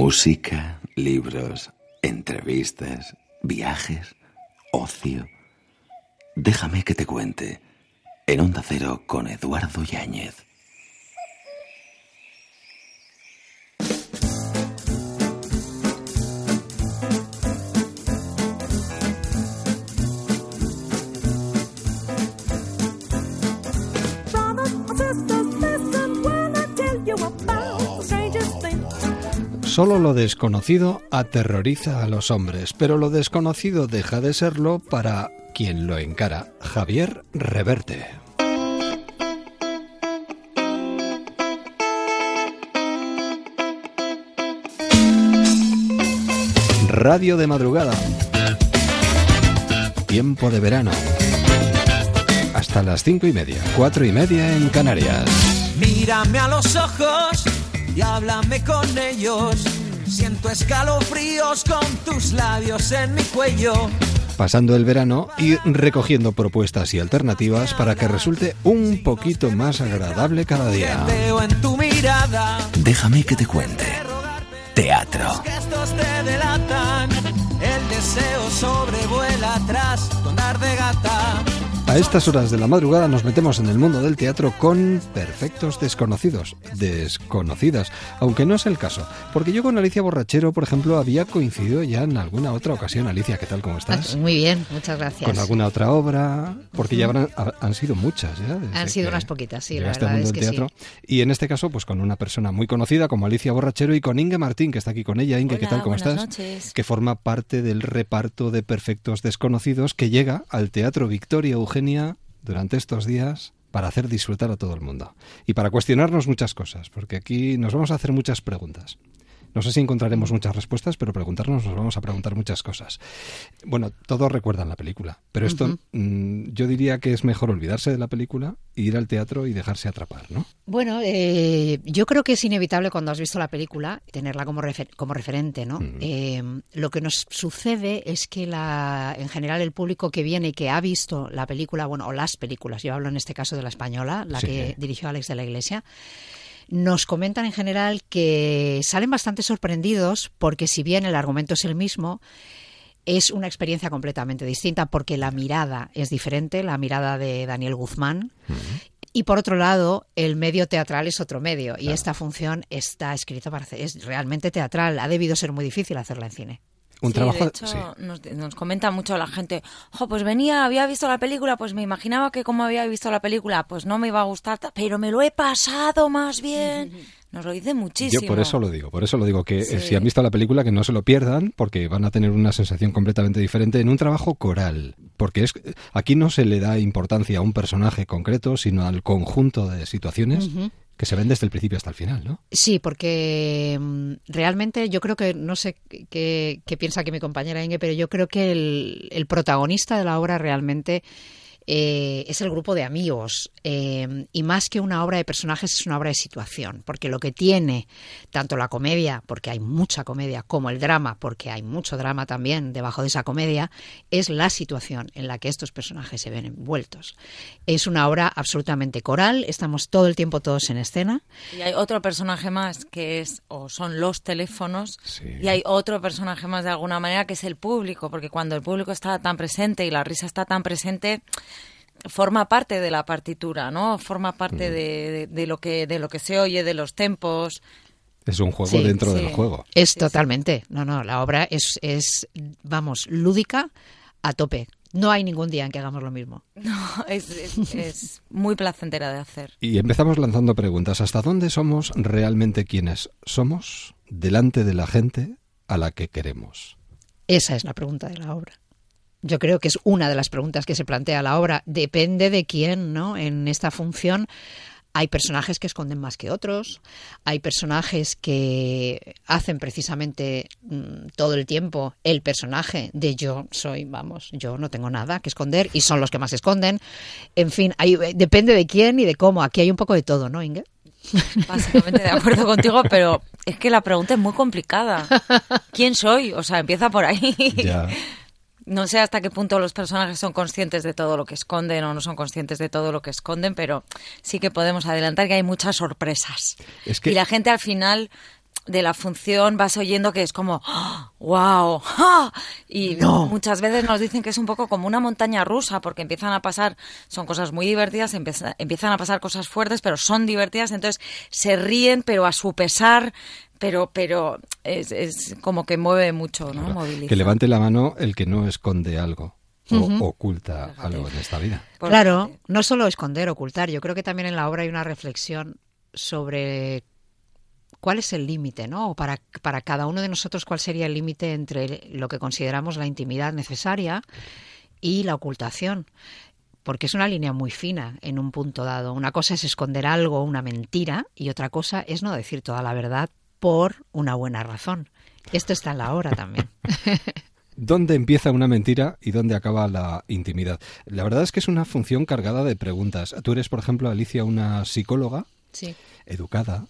Música, libros, entrevistas, viajes, ocio. Déjame que te cuente. En Onda Cero con Eduardo Yáñez. Solo lo desconocido aterroriza a los hombres, pero lo desconocido deja de serlo para quien lo encara. Javier Reverte. Radio de madrugada. Tiempo de verano. Hasta las cinco y media, cuatro y media en Canarias. Mírame a los ojos y háblame con ellos. Siento escalofríos con tus labios en mi cuello. Pasando el verano y recogiendo propuestas y alternativas para que resulte un poquito más agradable cada día. Veo en tu mirada. Déjame que te cuente. Teatro. Estos te delatan. El deseo sobrevuela atrás de gata. A estas horas de la madrugada nos metemos en el mundo del teatro con perfectos desconocidos, desconocidas, aunque no es el caso, porque yo con Alicia Borrachero, por ejemplo, había coincidido ya en alguna otra ocasión. Alicia, ¿qué tal? ¿Cómo estás? Muy bien, muchas gracias. Con alguna otra obra, porque ya habrán, han sido muchas ya. desde Han sido unas poquitas, sí, la verdad mundo es que teatro. sí. Y en este caso, pues con una persona muy conocida como Alicia Borrachero y con Inge Martín, que está aquí con ella. Inge, ¿qué tal? ¿Cómo buenas estás? noches. Que forma parte del reparto de Perfectos Desconocidos que llega al Teatro Victoria Eugenia durante estos días para hacer disfrutar a todo el mundo. Y para cuestionarnos muchas cosas, porque aquí nos vamos a hacer muchas preguntas. No sé si encontraremos muchas respuestas, pero preguntarnos nos vamos a preguntar muchas cosas. Bueno, todos recuerdan la película, pero esto mm, yo diría que es mejor olvidarse de la película, ir al teatro y dejarse atrapar, ¿no? Bueno, eh, yo creo que es inevitable cuando has visto la película tenerla como, refer- como referente, ¿no? Eh, lo que nos sucede es que la, en general el público que viene y que ha visto la película, bueno, o las películas, yo hablo en este caso de la española, la Sí. que dirigió Alex de la Iglesia, nos comentan en general que salen bastante sorprendidos porque si bien el argumento es el mismo, es una experiencia completamente distinta porque la mirada es diferente, la mirada de Daniel Guzmán. Y por otro lado, el medio teatral es otro medio y esta función está escrita para es realmente teatral. Ha debido ser muy difícil hacerla en cine. Un Sí, trabajo de hecho, sí. nos, nos comenta mucho la gente, "Jo, pues venía, había visto la película, pues me imaginaba que como había visto la película, pues no me iba a gustar, ta- pero me lo he pasado más bien. Nos lo dice muchísimo. Yo por eso lo digo, por eso lo digo, que eh, Sí. si han visto la película que no se lo pierdan, porque van a tener una sensación completamente diferente en un trabajo coral, porque es aquí no se le da importancia a un personaje concreto, sino al conjunto de situaciones Ujú. Que se ven desde el principio hasta el final, ¿no? Sí, porque mm, realmente yo creo que, no sé qué, qué piensa aquí mi compañera Inge, pero yo creo que el, el protagonista de la obra realmente eh, es el grupo de amigos. eh, y más que una obra de personajes, es una obra de situación. Porque lo que tiene tanto la comedia, porque hay mucha comedia, como el drama, porque hay mucho drama también debajo de esa comedia, es la situación en la que estos personajes se ven envueltos. Es una obra absolutamente coral, estamos todo el tiempo todos en escena. Y hay otro personaje más que es, o son los teléfonos, Sí. y hay otro personaje más de alguna manera que es el público, porque cuando el público está tan presente y la risa está tan presente, forma parte de la partitura, ¿no? Forma parte de, de- de lo que de lo que se oye, de los tempos. Es un juego Sí, dentro sí. del juego. Es Sí, totalmente. No, no, la obra es, es, vamos, lúdica a tope. No hay ningún día en que hagamos lo mismo. No, es, es- es muy placentera de hacer. Y empezamos lanzando preguntas. ¿Hasta dónde somos realmente quienes somos delante de la gente a la que queremos? Esa es la pregunta de la obra. Yo creo que es una de las preguntas que se plantea la obra. Depende de quién, ¿no? En esta función hay personajes que esconden más que otros, hay personajes que hacen precisamente mm, todo el tiempo el personaje de yo soy, vamos, yo no tengo nada que esconder y son los que más esconden. En fin, hay, eh, depende de quién y de cómo. Aquí hay un poco de todo, ¿no, Inge? Básicamente de acuerdo contigo, pero es que la pregunta es muy complicada. ¿Quién soy? O sea, empieza por ahí. Ya. No sé hasta qué punto los personajes son conscientes de todo lo que esconden o no son conscientes de todo lo que esconden, pero sí que podemos adelantar que hay muchas sorpresas. Es que- Y la gente al final de la función vas oyendo que es como wow ¡Ah! y muchas veces nos dicen que es un poco como una montaña rusa porque empiezan a pasar son cosas muy divertidas empiezan a pasar cosas fuertes pero son divertidas entonces se ríen pero a su pesar pero pero es, es como que mueve mucho no que levante la mano el que no esconde algo o oculta algo en esta vida. Claro, no solo esconder, ocultar. Yo creo que también en la obra hay una reflexión sobre cuál es el límite, ¿no? O para, para cada uno de nosotros, cuál sería el límite entre lo que consideramos la intimidad necesaria y la ocultación. Porque es una línea muy fina en un punto dado. Una cosa es esconder algo, una mentira, y otra cosa es no decir toda la verdad por una buena razón. Esto está en la obra también. ¿Dónde empieza una mentira y dónde acaba la intimidad? La verdad es que es una función cargada de preguntas. Tú eres, por ejemplo, Alicia, una psicóloga educada,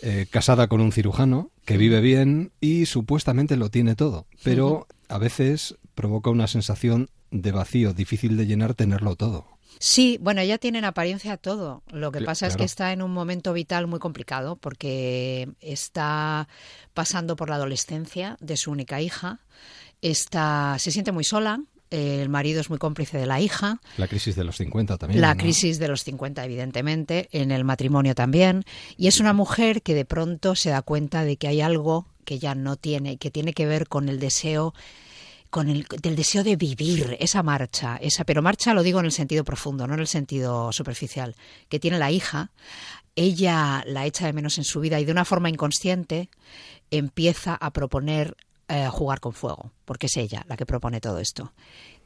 eh, casada con un cirujano que vive bien y supuestamente lo tiene todo, pero a veces provoca una sensación de vacío, difícil de llenar tenerlo todo. Sí, bueno, ella tiene en apariencia todo. Lo que pasa es que está en un momento vital muy complicado porque está pasando por la adolescencia de su única hija está, se siente muy sola, el marido es muy cómplice de la hija. La crisis de los 50 también. La crisis de los 50, evidentemente, en el matrimonio también. Y es una mujer que de pronto se da cuenta de que hay algo que ya no tiene, que tiene que ver con el deseo con el del deseo de vivir esa marcha, esa, pero marcha lo digo en el sentido profundo, no en el sentido superficial, que tiene la hija, ella la echa de menos en su vida y de una forma inconsciente empieza a proponer eh, jugar con fuego, porque es ella la que propone todo esto.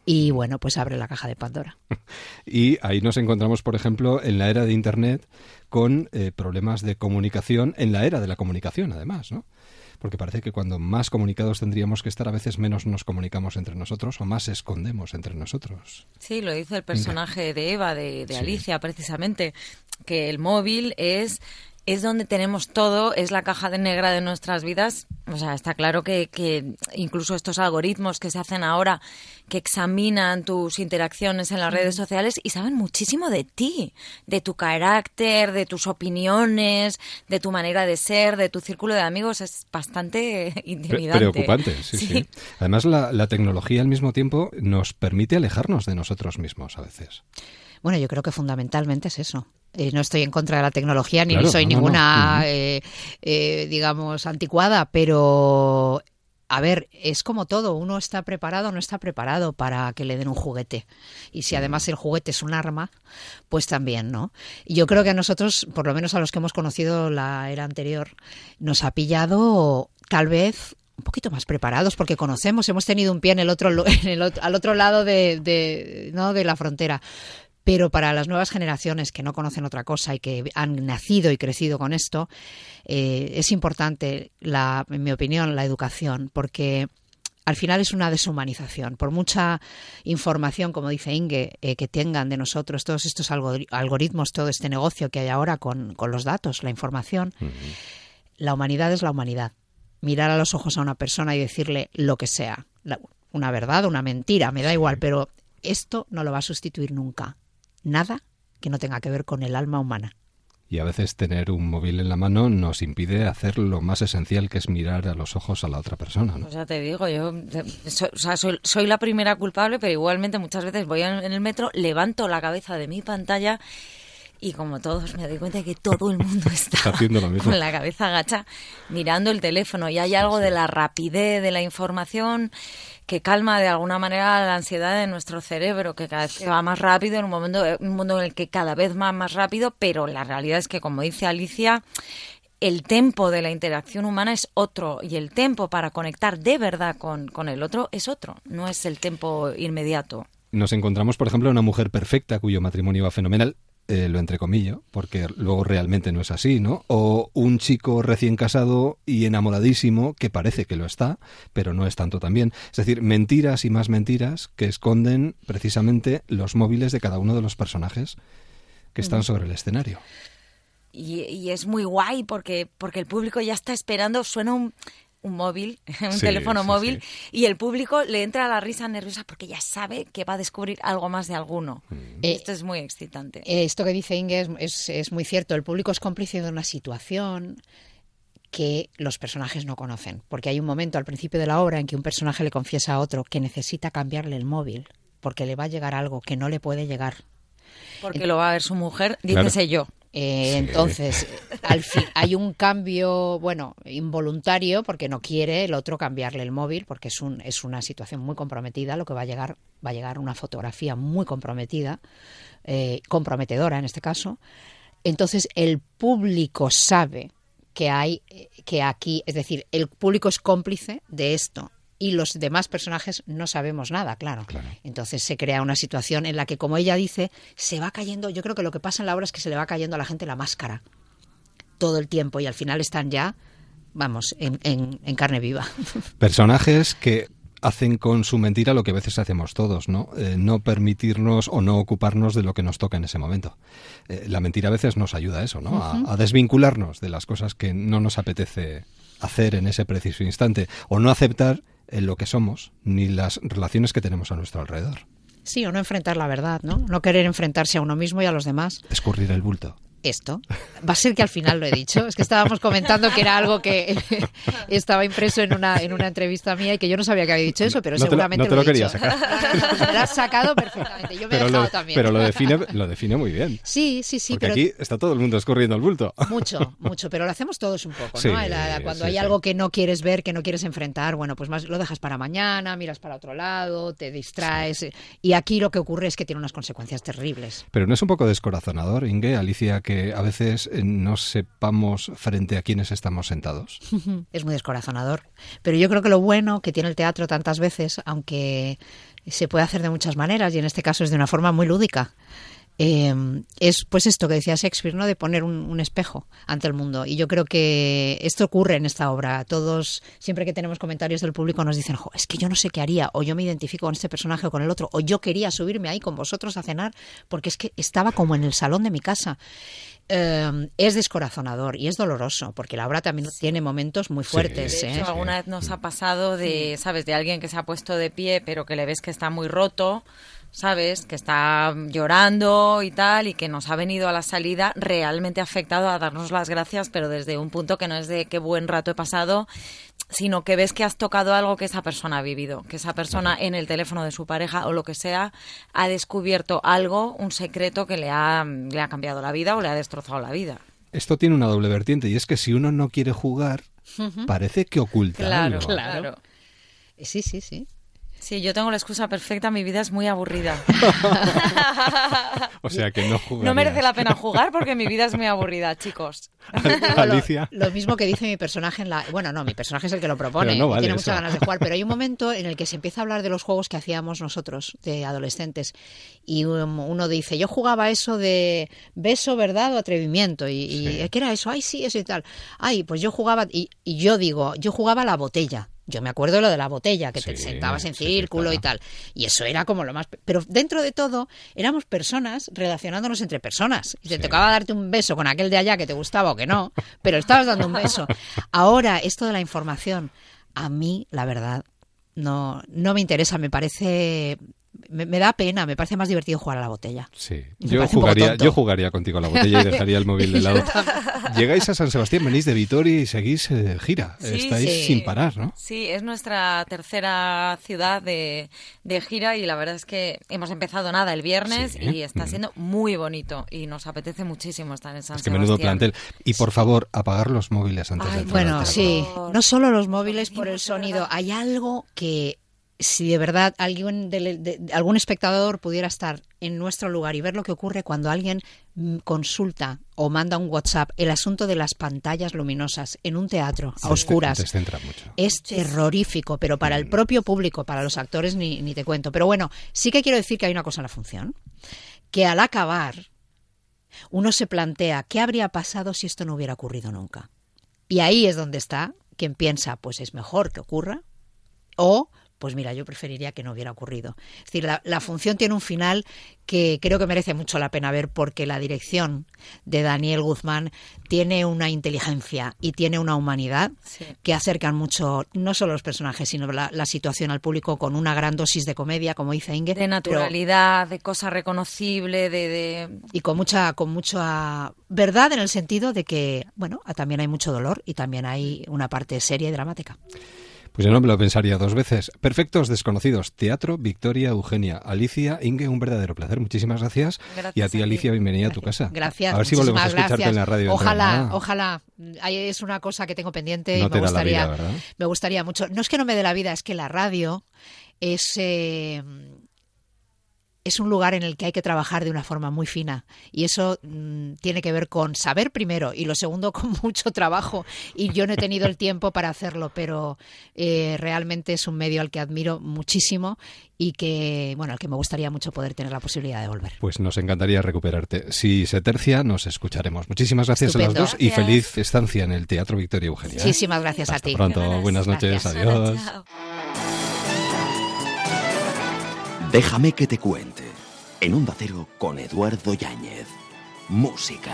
Y bueno, pues abre la caja de Pandora. y ahí nos encontramos, por ejemplo, en la era de Internet con eh, problemas de comunicación, en la era de la comunicación, además, ¿no? Porque parece que cuando más comunicados tendríamos que estar, a veces menos nos comunicamos entre nosotros o más escondemos entre nosotros. Sí, lo dice el personaje de Eva, de, Alicia, precisamente, que el móvil es es donde tenemos todo, es la caja de negra de nuestras vidas. O sea, está claro que, que, incluso estos algoritmos que se hacen ahora, que examinan tus interacciones en las redes sociales y saben muchísimo de ti, de tu carácter, de tus opiniones, de tu manera de ser, de tu círculo de amigos, es bastante intimidante. Preocupante, sí, sí. Además, la, la tecnología al mismo tiempo nos permite alejarnos de nosotros mismos a veces. Bueno, yo creo que fundamentalmente es eso. Eh, no estoy en contra de la tecnología ni soy ninguna, eh, eh, digamos, anticuada, pero a ver, es como todo, uno está preparado o no está preparado para que le den un juguete. Y si además el juguete es un arma, pues también, ¿no? Y yo creo que a nosotros, por lo menos a los que hemos conocido la era anterior, nos ha pillado tal vez un poquito más preparados porque conocemos, hemos tenido un pie en el otro, en el al otro lado de, de, ¿no? de la frontera. Pero para las nuevas generaciones que no conocen otra cosa y que han nacido y crecido con esto, eh, es importante, la, en mi opinión, la educación, porque al final es una deshumanización. Por mucha información, como dice Inge, eh, que tengan de nosotros todos estos algoritmos, todo este negocio que hay ahora con, los datos, la información, la humanidad es la humanidad. Mirar a los ojos a una persona y decirle lo que sea, una verdad, una mentira, me da igual, pero esto no lo va a sustituir nunca nada que no tenga que ver con el alma humana. Y a veces tener un móvil en la mano nos impide hacer lo más esencial que es mirar a los ojos a la otra persona. ¿no? Pues ya te digo, yo soy, la primera culpable, pero igualmente muchas veces voy en el metro, levanto la cabeza de mi pantalla y como todos me doy cuenta de que todo el mundo está, con la cabeza agacha mirando el teléfono y hay algo de la rapidez de la información que calma de alguna manera la ansiedad de nuestro cerebro, que cada vez va más rápido en un, momento, un mundo en el que cada vez va más rápido, pero la realidad es que, como dice Alicia, el tempo de la interacción humana es otro y el tempo para conectar de verdad con, con el otro es otro, no es el tempo inmediato. Nos encontramos, por ejemplo, una mujer perfecta cuyo matrimonio va fenomenal, eh, lo entrecomillo, porque luego realmente no es así, ¿no? O un chico recién casado y enamoradísimo, que parece que lo está, pero no es tanto también. Es decir, mentiras y más mentiras que esconden precisamente los móviles de cada uno de los personajes que están sobre el escenario. Y, y, es muy guay porque, porque el público ya está esperando, suena un, un móvil, un teléfono móvil, y el público le entra la risa nerviosa porque ya sabe que va a descubrir algo más de alguno. Mm. esto es muy excitante. Eh, esto que dice Inge es, es, muy cierto. El público es cómplice de una situación que los personajes no conocen. Porque hay un momento al principio de la obra en que un personaje le confiesa a otro que necesita cambiarle el móvil porque le va a llegar algo que no le puede llegar. Porque lo va a ver su mujer, dícese yo. Eh, Entonces, al fin, hay un cambio, bueno, involuntario, porque no quiere el otro cambiarle el móvil, porque es, un, es una situación muy comprometida. Lo que va a llegar, va a llegar una fotografía muy comprometida, eh, comprometedora en este caso. Entonces, el público sabe que hay, eh, que aquí, es decir, el público es cómplice de esto y los demás personajes no sabemos nada, claro. Claro. Entonces se crea una situación en la que, como ella dice, se va cayendo, yo creo que lo que pasa en la obra es que se le va cayendo a la gente la máscara todo el tiempo y al final están ya, vamos, en, en- en carne viva. Personajes que hacen con su mentira lo que a veces hacemos todos, ¿no? Eh, no permitirnos o no ocuparnos de lo que nos toca en ese momento. Eh, la mentira a veces nos ayuda a eso, ¿no? A- a, desvincularnos de las cosas que no nos apetece hacer en ese preciso instante o no aceptar eh, lo que somos ni las relaciones que tenemos a nuestro alrededor. Sí, o no enfrentar la verdad, ¿no? No querer enfrentarse a uno mismo y a los demás. Escurrir el bulto. Esto. Va a ser que al final lo he dicho. Es que estábamos comentando que era algo que estaba impreso en una, en una entrevista mía y que yo no sabía que había dicho eso, pero No te lo- seguramente no te lo, lo he quería dicho. sacar. Lo has sacado perfectamente. Yo me he dejado lo, también. pero lo define, lo define muy bien. Sí, sí, sí, porque pero aquí está todo el mundo escurriendo el bulto. mucho, mucho, pero lo hacemos todos un poco, ¿no? Cuando sí, hay sí. algo que no quieres ver, que no quieres enfrentar, bueno, pues más lo dejas para mañana, miras para otro lado, te distraes y aquí lo que ocurre es que tiene unas consecuencias terribles. Pero no es un poco descorazonador, Inge, Alicia, que a veces eh, no sepamos frente a quienes estamos sentados. Es muy descorazonador. Pero yo creo que lo bueno que tiene el teatro tantas veces, aunque se puede hacer de muchas maneras, y en este caso es de una forma muy lúdica, eh, es pues esto que decía Shakespeare, ¿no? De poner un, un espejo ante el mundo. Y yo creo que esto ocurre en esta obra. Todos, siempre que tenemos comentarios del público, nos dicen, "Jo, es que yo no sé qué haría, o yo me identifico con este personaje o con el otro, o yo quería subirme ahí con vosotros a cenar, porque es que estaba como en el salón de mi casa. Eh, es descorazonador y es doloroso, porque la obra también tiene momentos muy fuertes. De ¿eh? alguna vez nos ha pasado de, ¿sabes? De alguien que se ha puesto de pie, pero que le ves que está muy roto, ¿sabes? Que está llorando y tal, y que nos ha venido a la salida realmente afectado a darnos las gracias, pero desde un punto que no es de qué buen rato he pasado, sino que ves que has tocado algo que esa persona ha vivido, que esa persona en el teléfono de su pareja o lo que sea ha descubierto algo, un secreto que le ha, le ha cambiado la vida o le ha destrozado la vida. Esto tiene una doble vertiente y es que si uno no quiere jugar, parece que oculta Claro, algo. claro. Sí, sí, sí. Sí, yo tengo la excusa perfecta, mi vida es muy aburrida. O sea que no jugarías. No merece la pena jugar porque mi vida es muy aburrida, chicos. Alicia. Lo mismo que dice mi personaje en la. Bueno, no, mi personaje es el que lo propone. No y vale tiene eso. muchas ganas de jugar. Pero hay un momento en el que se empieza a hablar de los juegos que hacíamos nosotros de adolescentes. Y uno dice: Yo jugaba eso de beso, verdad o atrevimiento. Y, y, Sí. ¿qué era eso? Ay, sí, eso y tal. Ay, pues yo jugaba. Y, y yo digo: Yo jugaba la botella. Yo me acuerdo de lo de la botella, que te sentabas en sí, círculo y tal. Y eso era como lo más. Pero dentro de todo, éramos personas relacionándonos entre personas. Y te Sí. tocaba darte un beso con aquel de allá que te gustaba o que no, pero estabas dando un beso. Ahora, esto de la información, a mí, la verdad, no, no me interesa. Me parece. Me, me da pena, me parece más divertido jugar a la botella. Sí, Me yo jugaría, yo jugaría contigo a la botella y dejaría el móvil de lado. Llegáis a San Sebastián, venís de Vitoria y seguís eh, gira. Sí, Estáis sí. sin parar, ¿no? Sí, es nuestra tercera ciudad de, de gira y la verdad es que hemos empezado nada el viernes Sí. y está siendo muy bonito y nos apetece muchísimo estar en San Es que menudo Sebastián. plantel. Y por favor, apagar los móviles antes Ay, de entrar Bueno, sí, no solo los móviles por el sonido, hay algo que si de verdad alguien del- de- de- algún espectador pudiera estar en nuestro lugar y ver lo que ocurre cuando alguien mm, consulta o manda un WhatsApp el asunto de las pantallas luminosas en un teatro a oscuras. Mucho. Es terrorífico, pero para Mm. el propio público, para los actores ni, ni te cuento. Pero bueno, sí que quiero decir que hay una cosa en la función, que al acabar uno se plantea qué habría pasado si esto no hubiera ocurrido nunca. Y ahí es donde está quien piensa, pues es mejor que ocurra, o pues mira, yo preferiría que no hubiera ocurrido. Es decir, la, la, función tiene un final que creo que merece mucho la pena ver porque la dirección de Daniel Guzmán tiene una inteligencia y tiene una humanidad Sí. que acercan mucho no solo los personajes, sino la, la situación al público con una gran dosis de comedia, como dice Inge. De pero- naturalidad, de cosa reconocible, de, de- y con mucha con mucha verdad en el sentido de que bueno también hay mucho dolor y también hay una parte seria y dramática Pues yo no me lo pensaría dos veces. Perfectos desconocidos. Teatro, Victoria, Eugenia, Alicia, Inge, un verdadero placer. Muchísimas gracias. Gracias y a ti. Alicia, bienvenida a tu casa. gracias A ver si volvemos a escucharte gracias. en la radio. ojalá ojalá Ahí es una cosa que tengo pendiente No y te me da la gustaría me gustaría mucho no es que no me dé la vida es que la radio es eh, es un lugar en el que hay que trabajar de una forma muy fina y eso mm, tiene que ver con saber primero y lo segundo con mucho trabajo y yo no he tenido el tiempo para hacerlo pero eh, realmente es un medio al que admiro muchísimo y que bueno al que me gustaría mucho poder tener la posibilidad de volver Pues nos encantaría recuperarte. Si se tercia, nos escucharemos. Muchísimas gracias a las dos y feliz estancia en el Teatro Victoria Eugenia. ¿eh? muchísimas gracias a Hasta ti pronto. Buenas noches. Gracias. Adiós. Chao. Déjame que te cuente. En Onda Cero con Eduardo Yáñez. Música.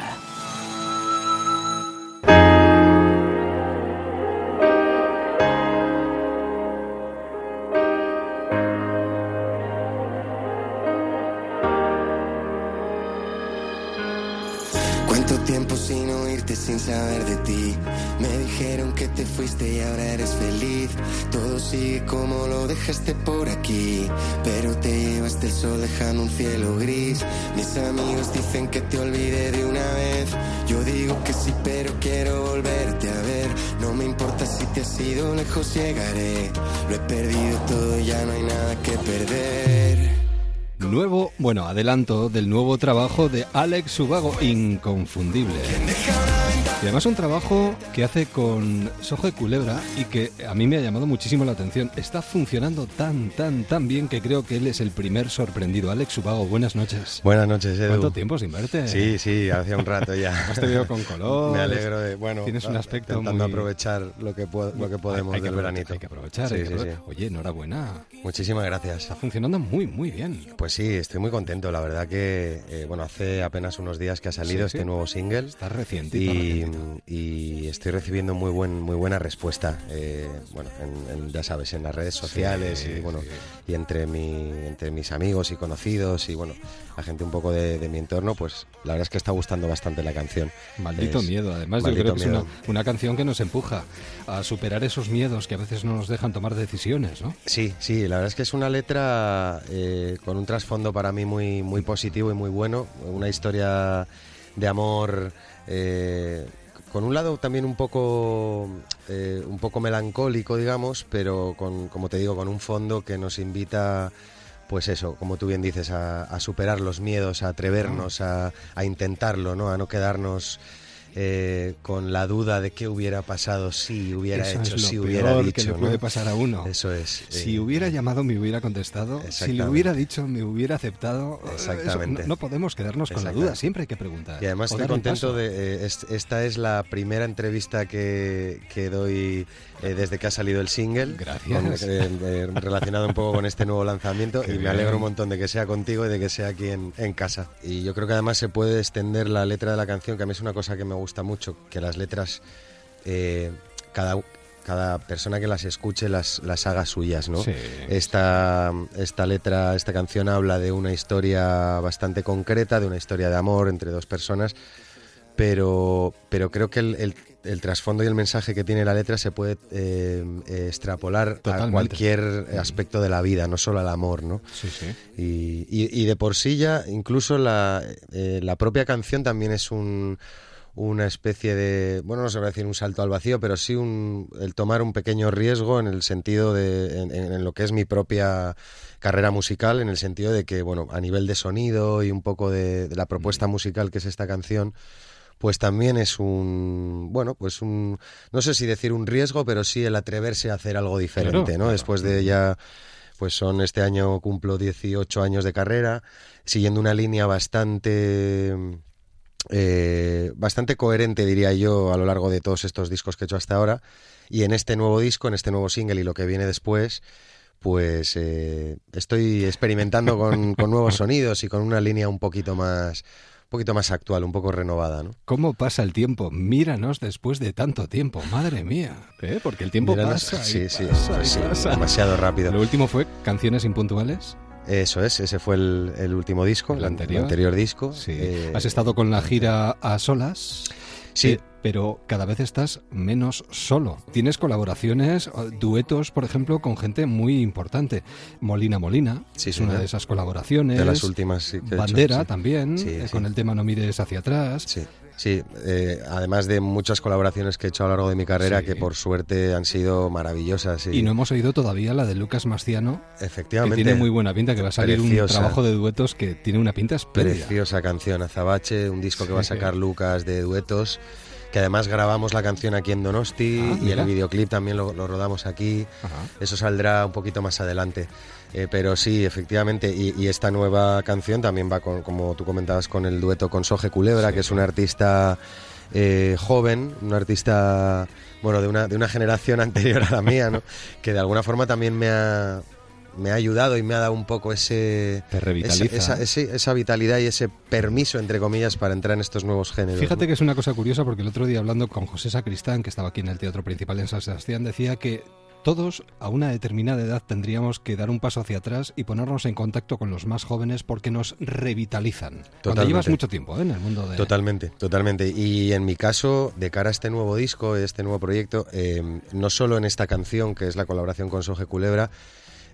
Cuánto tiempo sin oírte, sin saber de ti. Me dijeron que te fuiste y ahora eres feliz. Todo sigue como lo dejaste por sol dejando un cielo gris. Mis amigos dicen que te olvidé de una vez. Yo digo que sí, pero quiero volverte a ver. No me importa si te has ido lejos, llegaré. Lo he perdido todo, ya no hay nada que perder. Nuevo, bueno, adelanto del nuevo trabajo de Alex Subago, inconfundible. Y además un trabajo que hace con Sojo de Culebra y que a mí me ha llamado muchísimo la atención. Está funcionando tan, tan, tan bien que creo que él es el primer sorprendido. Alex Subago, buenas noches. Buenas noches, Edu. ¿Cuánto tiempo sin verte? Sí, sí, hacía un rato ya. Has te veo con color. Me alegro de, bueno, Tienes un ah, aspecto intentando muy- aprovechar lo que, lo que podemos hay, hay que del aprovechar, veranito. Hay que aprovechar. Sí, hay que sí, sí. Oye, enhorabuena. Muchísimas gracias. Está funcionando muy, muy bien. Pues sí, estoy muy contento. La verdad que, eh, bueno, hace apenas unos días que ha salido este nuevo single. Está recientito. Y, recientito. Y estoy recibiendo muy buen muy buena respuesta eh, bueno en- en- ya sabes en las redes sociales Sí, y bueno sí. y entre mi entre mis amigos y conocidos y bueno la gente un poco de, de mi entorno pues la verdad es que está gustando bastante la canción Maldito Es- miedo, además Maldito yo creo que miedo. es una, una canción que nos empuja a superar esos miedos que a veces no nos dejan tomar decisiones, ¿no? Sí, sí, la verdad es que es una letra eh, con un trasfondo para mí muy, muy positivo y muy bueno, una historia de amor eh, con un lado también un poco, eh, un poco melancólico, digamos, pero con, como te digo, con un fondo que nos invita, pues eso, como tú bien dices, a, a superar los miedos, a atrevernos, a, a intentarlo, ¿no? A no quedarnos eh, con la duda de qué hubiera pasado si hubiera Eso hecho, es lo si peor hubiera que dicho. le puede ¿no? pasar a uno. Eso es. Si eh, hubiera llamado, me hubiera contestado. Si le hubiera dicho, me hubiera aceptado. Eso, Exactamente. no, no podemos quedarnos con la duda, siempre hay que preguntar. Y además estoy contento de... eh, es- esta es la primera entrevista que, que doy eh, desde que ha salido el single. Gracias. con- eh, relacionado un poco con este nuevo lanzamiento. Qué y me bien. alegro un montón de que sea contigo y de que sea aquí en, en casa. Y yo creo que además se puede extender la letra de la canción, que a mí es una cosa que me gusta mucho, que las letras... eh, cada, cada persona que las escuche las, las haga suyas, ¿no? Sí. Esta, esta letra, esta canción habla de una historia bastante concreta, de una historia de amor entre dos personas, pero, pero creo que el, el- el trasfondo y el mensaje que tiene la letra se puede eh, eh, extrapolar Totalmente. a cualquier aspecto de la vida, no solo al amor, ¿no? Sí, sí. Y, y- y de por sí ya, incluso la, eh, la propia canción también es un, una especie de, bueno, no se va a decir un salto al vacío, pero sí un, el tomar un pequeño riesgo en el sentido de, en, en- en lo que es mi propia carrera musical, en el sentido de que, bueno, a nivel de sonido y un poco de, de la propuesta musical que es esta canción, pues también es un, bueno, pues un, no sé si decir un riesgo, pero sí el atreverse a hacer algo diferente, Claro, ¿no? claro. Después de ya, pues son este año cumplo 18 años de carrera, siguiendo una línea bastante, eh, bastante coherente, diría yo, a lo largo de todos estos discos que he hecho hasta ahora, y en este nuevo disco, en este nuevo single y lo que viene después, pues eh, estoy experimentando con, con nuevos sonidos y con una línea un poquito más poquito más actual, un poco renovada, ¿no? ¿Cómo pasa el tiempo? Míranos después de tanto tiempo, madre mía. ¿eh? Porque el tiempo Míranos- pasa. y sí, sí, pasa y sí, pasa. demasiado rápido. Lo último fue Canciones Impuntuales. Eso es, ese fue el, el último disco, El el anterior. anterior disco. Sí. Eh, Has estado con la gira a solas. Sí. eh, pero cada vez estás menos solo. Tienes colaboraciones, o duetos, por ejemplo, con gente muy importante. Molina Molina Sí, es una de esas colaboraciones. de las últimas sí, que he hecho, Bandera sí. también, eh, con el tema No mires hacia atrás. Sí, sí. eh, además de muchas colaboraciones que he hecho a lo largo de mi carrera, Sí. que por suerte han sido maravillosas. Y no hemos oído todavía la de Lucas Mastiano, que Efectivamente. tiene muy buena pinta, que va a salir Preciosa. un trabajo de duetos que tiene una pinta espléndida. Preciosa canción, Azabache, un disco que va a sacar Lucas de duetos, que además grabamos la canción aquí en Donosti Ah, y el videoclip también lo, lo rodamos aquí. Ajá. Eso saldrá un poquito más adelante. Eh, pero sí, efectivamente, y, y esta nueva canción también va con, como tú comentabas, con el dueto con Soje Culebra, Sí. que es un artista eh, joven, un artista bueno de una, de una generación anterior a la mía, ¿no? que de alguna forma también me ha, me ha ayudado y me ha dado un poco ese, esa, esa- ese- esa vitalidad y ese permiso, entre comillas, para entrar en estos nuevos géneros. Fíjate ¿no? que es una cosa curiosa porque el otro día hablando con José Sacristán, que estaba aquí en el Teatro Principal en San Sebastián, decía que todos a una determinada edad tendríamos que dar un paso hacia atrás y ponernos en contacto con los más jóvenes porque nos revitalizan. Cuando Totalmente. llevas mucho tiempo ¿eh? en el mundo de... Totalmente, totalmente. Y en mi caso, de cara a este nuevo disco, este nuevo proyecto, eh, no solo en esta canción, que es la colaboración con Soje Culebra,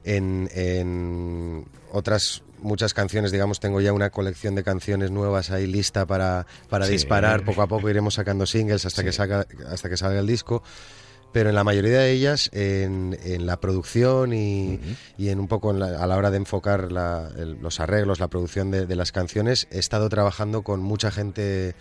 en, en otras muchas canciones, digamos, tengo ya una colección de canciones nuevas ahí lista para, para Sí. disparar. Poco a poco iremos sacando singles hasta, que saca, hasta que salga el disco. Pero en la mayoría de ellas, en, en la producción y, y en un poco en la- a la hora de enfocar la- el- los arreglos, la producción de, de las canciones, he estado trabajando con mucha gente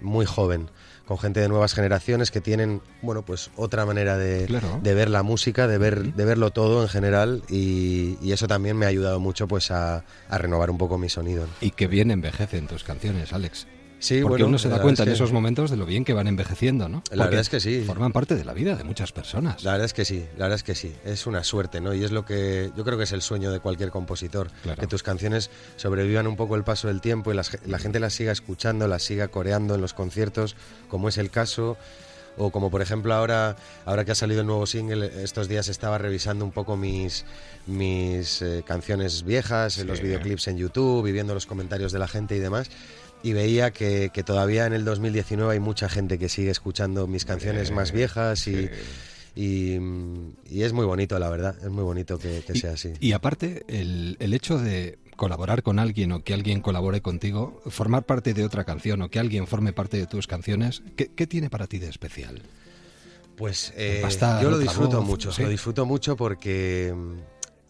muy joven, con gente de nuevas generaciones que tienen, bueno, pues otra manera de, Claro. de ver la música, de ver, de verlo todo en general y, y eso también me ha ayudado mucho pues a, a renovar un poco mi sonido. ¿no? Y que bien envejecen tus canciones, Alex. Sí, porque bueno, uno se da cuenta es en esos momentos de lo bien que van envejeciendo, ¿no? La Porque verdad es que sí. Forman parte de la vida de muchas personas. La verdad es que sí, la verdad es que sí, es una suerte, ¿no? Y es lo que yo creo que es el sueño de cualquier compositor, Claro. que tus canciones sobrevivan un poco el paso del tiempo y las- la gente las siga escuchando, las siga coreando en los conciertos, como es el caso. O como por ejemplo ahora, ahora que ha salido el nuevo single, estos días estaba revisando un poco mis, mis eh, canciones viejas, en los Sí. videoclips en YouTube, y viendo los comentarios de la gente y demás. Y veía que, que todavía en el 2019 hay mucha gente que sigue escuchando mis canciones más viejas y, y, y es muy bonito, la verdad. Es muy bonito que, que Y- sea así. Y aparte, el, el hecho de colaborar con alguien o que alguien colabore contigo, formar parte de otra canción o que alguien forme parte de tus canciones, ¿qué, qué tiene para ti de especial? Pues eh, yo lo disfruto voz, mucho, sí. lo disfruto mucho porque mm,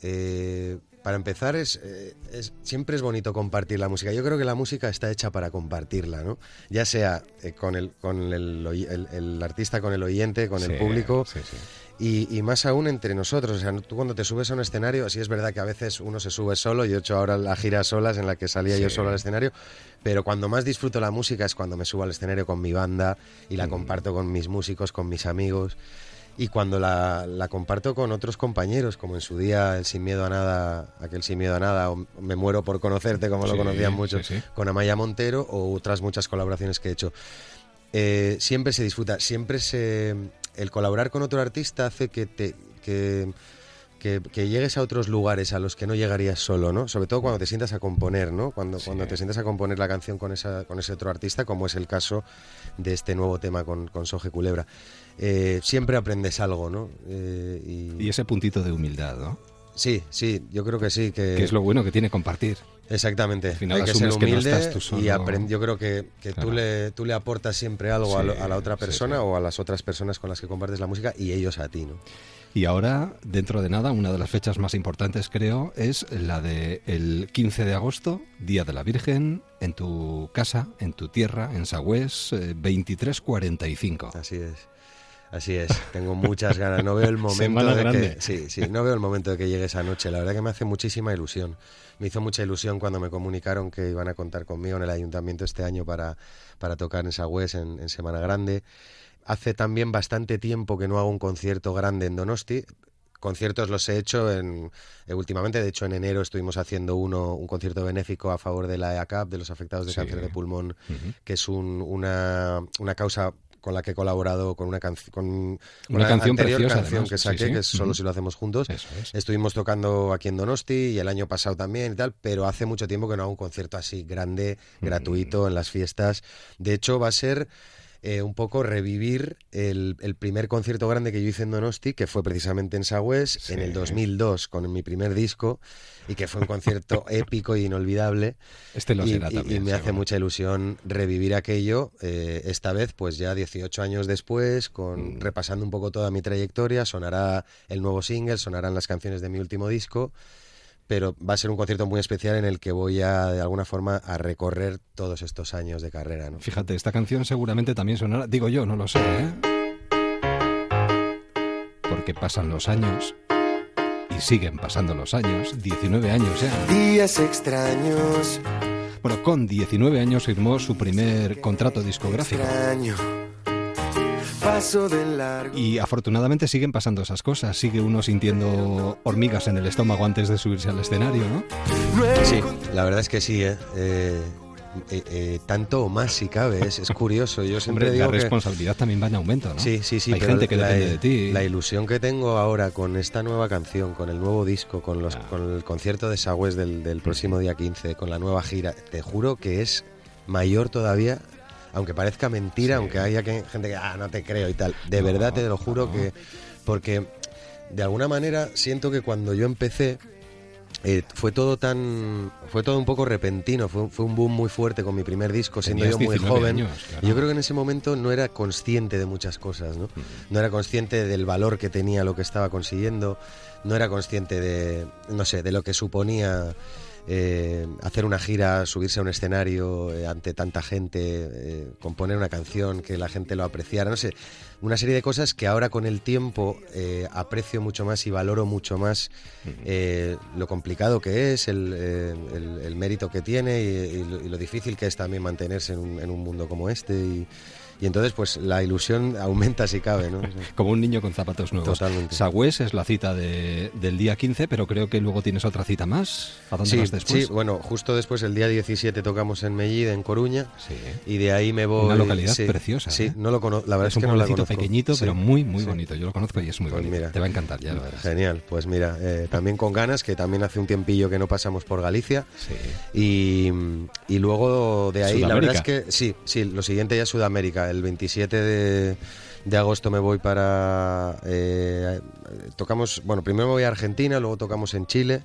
eh, para empezar es, eh, es- siempre es bonito compartir la música. Yo creo que la música está hecha para compartirla, ¿no? Ya sea eh, con el con el, el- el artista, con el oyente, con el público. sí, sí. Y, y más aún entre nosotros. O sea, tú cuando te subes a un escenario, sí es verdad que a veces uno se sube solo. Yo he hecho ahora la gira solas en la que salía yo solo al escenario. Pero cuando más disfruto la música es cuando me subo al escenario con mi banda y Mm. la comparto con mis músicos, con mis amigos. Y cuando la, la comparto con otros compañeros, como en su día el Sin Miedo a Nada, aquel Sin Miedo a Nada, o Me Muero por Conocerte, como lo conocían muchos, sí, sí. con Amaya Montero, o otras muchas colaboraciones que he hecho. Eh, siempre se disfruta, siempre se... El colaborar con otro artista hace que te... Que, que, que llegues a otros lugares a los que no llegarías solo, ¿no? Sobre todo cuando te sientas a componer, ¿no? Cuando, Sí. cuando te sientas a componer la canción con, esa, con ese otro artista, como es el caso de este nuevo tema con, con Soje Culebra. Eh, siempre aprendes algo, ¿no? Eh, y, Y ese puntito de humildad, ¿no? Sí, sí, yo creo que sí. Que, Que es lo bueno que tiene compartir. Exactamente. Al final Hay que ser asumes que no humilde estás tú solo. y aprend- yo creo que, que Claro. tú, le, tú le aportas siempre algo a, lo- a la otra sí, persona sí. o a las otras personas con las que compartes la música y ellos a ti, ¿no? Y ahora, dentro de nada, una de las fechas más importantes, creo, es la de el 15 de agosto, Día de la Virgen, en tu casa, en tu tierra, en Sagüés, eh, 2345. Así es. Así es, tengo muchas ganas. No veo el momento Semana de grande. que sí, sí, no veo el momento de que llegue esa noche. La verdad que me hace muchísima ilusión. Me hizo mucha ilusión cuando me comunicaron que iban a contar conmigo en el ayuntamiento este año para, para tocar en Sagüés en, en Semana Grande. Hace también bastante tiempo que no hago un concierto grande en Donosti. conciertos los he hecho en, eh, últimamente. De hecho, en enero estuvimos haciendo uno, un concierto benéfico a favor de la EACAP, de los afectados de Sí. cáncer de pulmón, que es un- una, una causa con la que he colaborado con una, canc- con Una canción anterior preciosa, canción además. que saqué, sí. que es Solo si lo hacemos juntos. Es. Estuvimos tocando aquí en Donosti y el año pasado también y tal, pero hace mucho tiempo que no hago un concierto así grande, gratuito, en las fiestas. De hecho, va a ser eh, un poco revivir el, el primer concierto grande que yo hice en Donosti, que fue precisamente en Sagües, Sí. en el 2002, con mi primer disco, y que fue un concierto épico e inolvidable. Este lo Y, será y- y también. me hace mucha ilusión revivir aquello, eh, esta vez pues ya 18 años después, Mm. con repasando un poco toda mi trayectoria, sonará el nuevo single, sonarán las canciones de mi último disco, pero va a ser un concierto muy especial en el que voy a, de alguna forma, a recorrer todos estos años de carrera. ¿no? Fíjate, esta canción seguramente también sonará. Digo yo, no lo sé, ¿eh? Porque pasan los años y siguen pasando los años, 19 años ya. Días extraños, Bueno, con 19 años firmó su primer contrato discográfico. extraño. Paso de largo. Y afortunadamente siguen pasando esas cosas. Sigue uno sintiendo hormigas en el estómago antes de subirse al escenario, ¿no? Sí, la verdad es que sí, ¿eh? Eh, eh, eh, tanto o más si cabe, es, es curioso. Yo siempre Hombre, digo la que... responsabilidad también va en aumento, ¿no? Sí, sí, sí. Hay pero gente que la, depende de ti. La ilusión que tengo ahora con esta nueva canción, con el nuevo disco, con, los, Ah. con el concierto de Sagües del, del próximo día 15, con la nueva gira, te juro que es mayor todavía, aunque parezca mentira, Sí. aunque haya que- gente que, ah, no te creo y tal. De No, verdad te lo juro no. que... Porque de alguna manera siento que cuando yo empecé... eh, fue todo tan fue todo un poco repentino fue, fue un boom muy fuerte con mi primer disco siendo Tenías yo muy 19 joven años, claro. yo creo que en ese momento no era consciente de muchas cosas, ¿no? No era consciente del valor que tenía lo que estaba consiguiendo, no era consciente de, no sé, de lo que suponía eh, hacer una gira, subirse a un escenario eh, ante tanta gente, eh, componer una canción, que la gente lo apreciara, no sé, una serie de cosas que ahora con el tiempo eh, aprecio mucho más y valoro mucho más lo complicado que es, el, el- el mérito que tiene y, y lo, y lo difícil que es también mantenerse en un, en un mundo como este. Y, y entonces, pues la ilusión aumenta si cabe, ¿no? Como un niño con zapatos nuevos. Totalmente. Sagües es la cita de- del día 15, pero creo que luego tienes otra cita más. ¿A dónde Sí, vas después? sí, bueno, justo después, el día 17, tocamos en Mellid, en Coruña. Sí. Y de ahí me voy. Una localidad sí, preciosa, Sí, ¿eh? no lo conozco. La verdad es es, que no la conozco. pequeñito, pero muy, muy bonito. Yo lo conozco y es muy Pues bonito. mira. Te va a encantar, ya lo verás. Genial, pues mira, eh, también con ganas, que también hace un tiempillo que no pasamos por Galicia. Sí. Y, y luego de ahí, la verdad es que sí, sí, lo siguiente ya es Sudamérica. El 27 de, de agosto me voy para. eh, tocamos, bueno, primero me voy a Argentina, luego tocamos en Chile.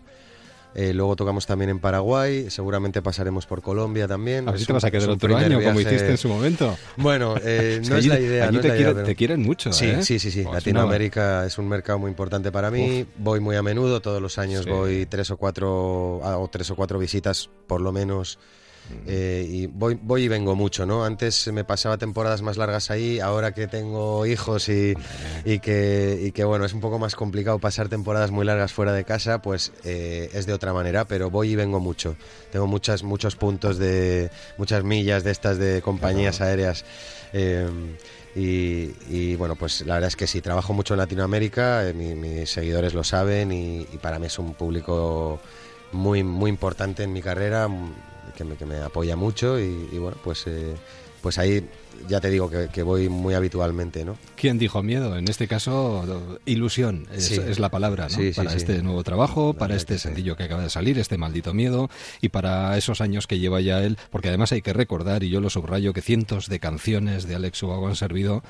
eh, luego tocamos también en Paraguay, seguramente pasaremos por Colombia también. A ver si te vas a quedar otro año, como hiciste en su momento. Bueno, eh, no es allí- la idea. no te, la idea, pero- te quieren mucho, Sí, ¿eh? sí, sí, sí. Pues Latinoamérica es un mercado muy importante para mí. Voy muy a menudo, todos los años Sí. voy tres o cuatro, hago tres o cuatro visitas por lo menos. Eh, y voy, voy y vengo mucho, ¿no? Antes me pasaba temporadas más largas ahí, ahora que tengo hijos y, y que, y que, bueno, es un poco más complicado pasar temporadas muy largas fuera de casa, pues eh, es de otra manera, pero voy y vengo mucho. Tengo muchas, muchos puntos de, muchas millas de estas de compañías aéreas. eh, y, y, bueno, pues la verdad es que sí, trabajo mucho en Latinoamérica, eh, mi- mis seguidores lo saben y, y para mí es un público muy, muy importante en mi carrera, que me, que me apoya mucho y, bueno, pues, eh, pues ahí ya te digo que, que voy muy habitualmente, ¿no? ¿Quién dijo miedo? En este caso, ilusión es, Sí. es la palabra, ¿no? Sí, sí, para este nuevo trabajo, para este que sencillo que acaba de salir, este maldito miedo, y para esos años que lleva ya él, porque además hay que recordar, y yo lo subrayo, que cientos de canciones de Alex Ubago han servido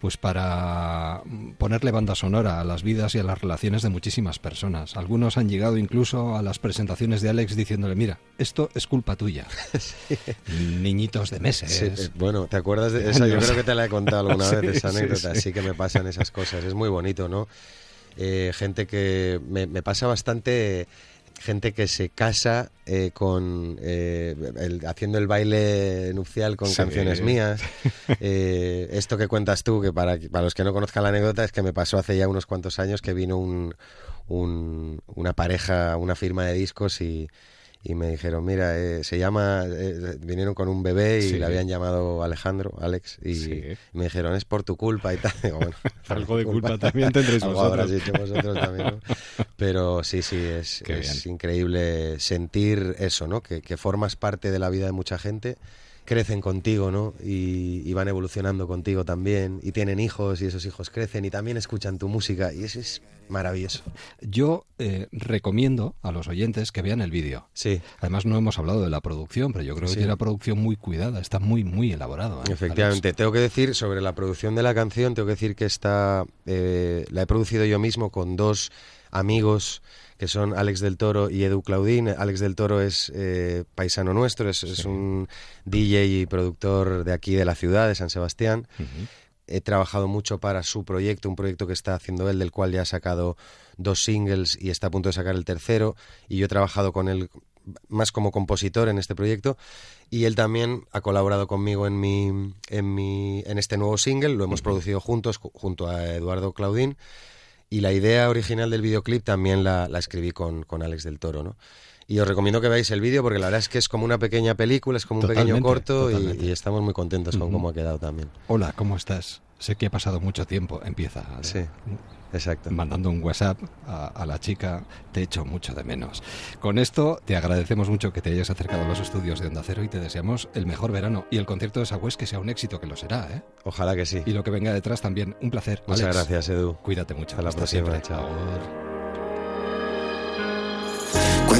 pues para ponerle banda sonora a las vidas y a las relaciones de muchísimas personas. Algunos han llegado incluso a las presentaciones de Alex diciéndole, mira, esto es culpa tuya. Niñitos de meses. Sí, eh, bueno, ¿te acuerdas esa? Yo creo que te la he contado alguna Sí, vez, esa anécdota. sí. Sí, que me pasan esas cosas. Es muy bonito, ¿no? Eh, gente que. Me, me pasa bastante. Gente que se casa eh, con eh, el- haciendo el baile nupcial con Sí. canciones mías. Eh, esto que cuentas tú, que para, para los que no conozcan la anécdota, es que me pasó hace ya unos cuantos años que vino un, un- una pareja, una firma de discos y, y me dijeron, mira, eh, se llama, eh, vinieron con un bebé y Sí. le habían llamado Alejandro, Alex, y, Sí. y me dijeron, es por tu culpa y tal. Digo, bueno, Algo de culpa también tendréis Algo vosotros. habráis hecho vosotros también, ¿no? Pero sí, sí, es, es increíble sentir eso, ¿no? Que, que formas parte de la vida de mucha gente, crecen contigo, ¿no? Y, y van evolucionando contigo también, y tienen hijos, y esos hijos crecen, y también escuchan tu música, y eso es maravilloso. Yo eh, recomiendo a los oyentes que vean el vídeo. Sí. Además, no hemos hablado de la producción, pero yo creo que tiene una producción muy cuidada, está muy, muy elaborado. ¿eh, Efectivamente, tengo que decir sobre la producción de la canción, tengo que decir que está, eh, la he producido yo mismo con dos amigos que son Alex del Toro y Edu Claudín. Alex del Toro es eh, paisano nuestro, es, es un DJ y productor de aquí de la ciudad, de San Sebastián. Ujú. He trabajado mucho para su proyecto, un proyecto que está haciendo él, del cual ya ha sacado dos singles y está a punto de sacar el tercero. Y yo he trabajado con él más como compositor en este proyecto. Y él también ha colaborado conmigo en, mi, en, mi, en este nuevo single. Lo hemos producido juntos, ju- junto a Eduardo Claudín. Y la idea original del videoclip también la, la escribí con, con Alex del Toro, ¿no? Y os recomiendo que veáis el vídeo porque la verdad es que es como una pequeña película, es como un pequeño Totalmente, corto y, totalmente. y estamos muy contentos con Ujú. cómo ha quedado también. Hola, ¿cómo estás? Sé que ha pasado mucho tiempo. Empieza. Sí, exacto. Mandando un WhatsApp a, a la chica, te echo mucho de menos. Con esto, te agradecemos mucho que te hayas acercado a los estudios de Onda Cero y te deseamos el mejor verano. Y el concierto de Sagües que sea un éxito, que lo será, ¿eh? Ojalá que sí. Y lo que venga detrás también. Un placer. Muchas Alex. gracias, Edu. Cuídate mucho. Hasta la próxima, siempre. chao.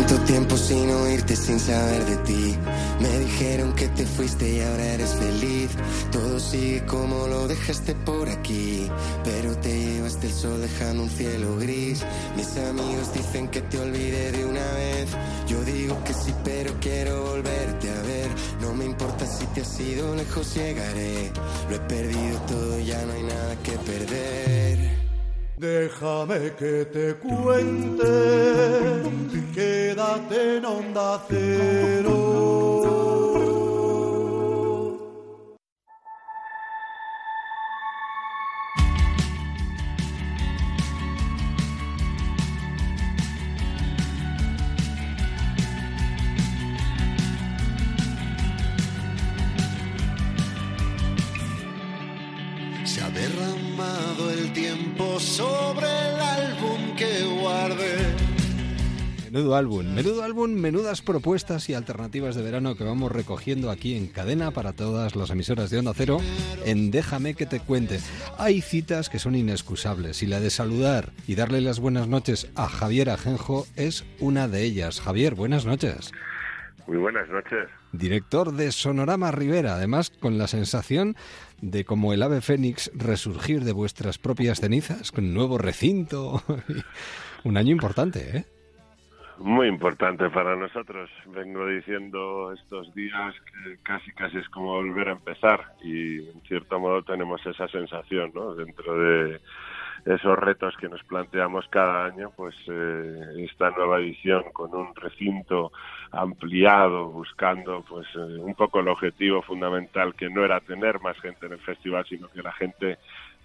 Cuánto tiempo sin oírte, sin saber de ti. Me dijeron que te fuiste y ahora eres feliz. Todo sigue como lo dejaste por aquí. Pero te llevaste el sol dejando un cielo gris. Mis amigos dicen que te olvidé de una vez. Yo digo que sí, pero quiero volverte a ver. No me importa si te has ido lejos, llegaré. Lo he perdido todo, ya no hay nada que perder. Déjame que te cuente, quédate en onda cero. Sobre el álbum que guardé. Menudo álbum, menudo álbum, menudas propuestas y alternativas de verano que vamos recogiendo aquí en cadena para todas las emisoras de Onda Cero en Déjame que te cuente. Hay citas que son inexcusables y la de saludar y darle las buenas noches a Javier Ajenjo es una de ellas. Javier, buenas noches. Muy buenas noches. Director de Sonorama Rivera, además con la sensación de como el ave fénix resurgir de vuestras propias cenizas con nuevo recinto. un año importante, ¿eh? Muy importante para nosotros. Vengo diciendo estos días que casi casi es como volver a empezar y en cierto modo tenemos esa sensación, ¿no? Dentro de esos retos que nos planteamos cada año, pues eh, esta nueva edición con un recinto ampliado, buscando pues eh, un poco el objetivo fundamental que no era tener más gente en el festival, sino que la gente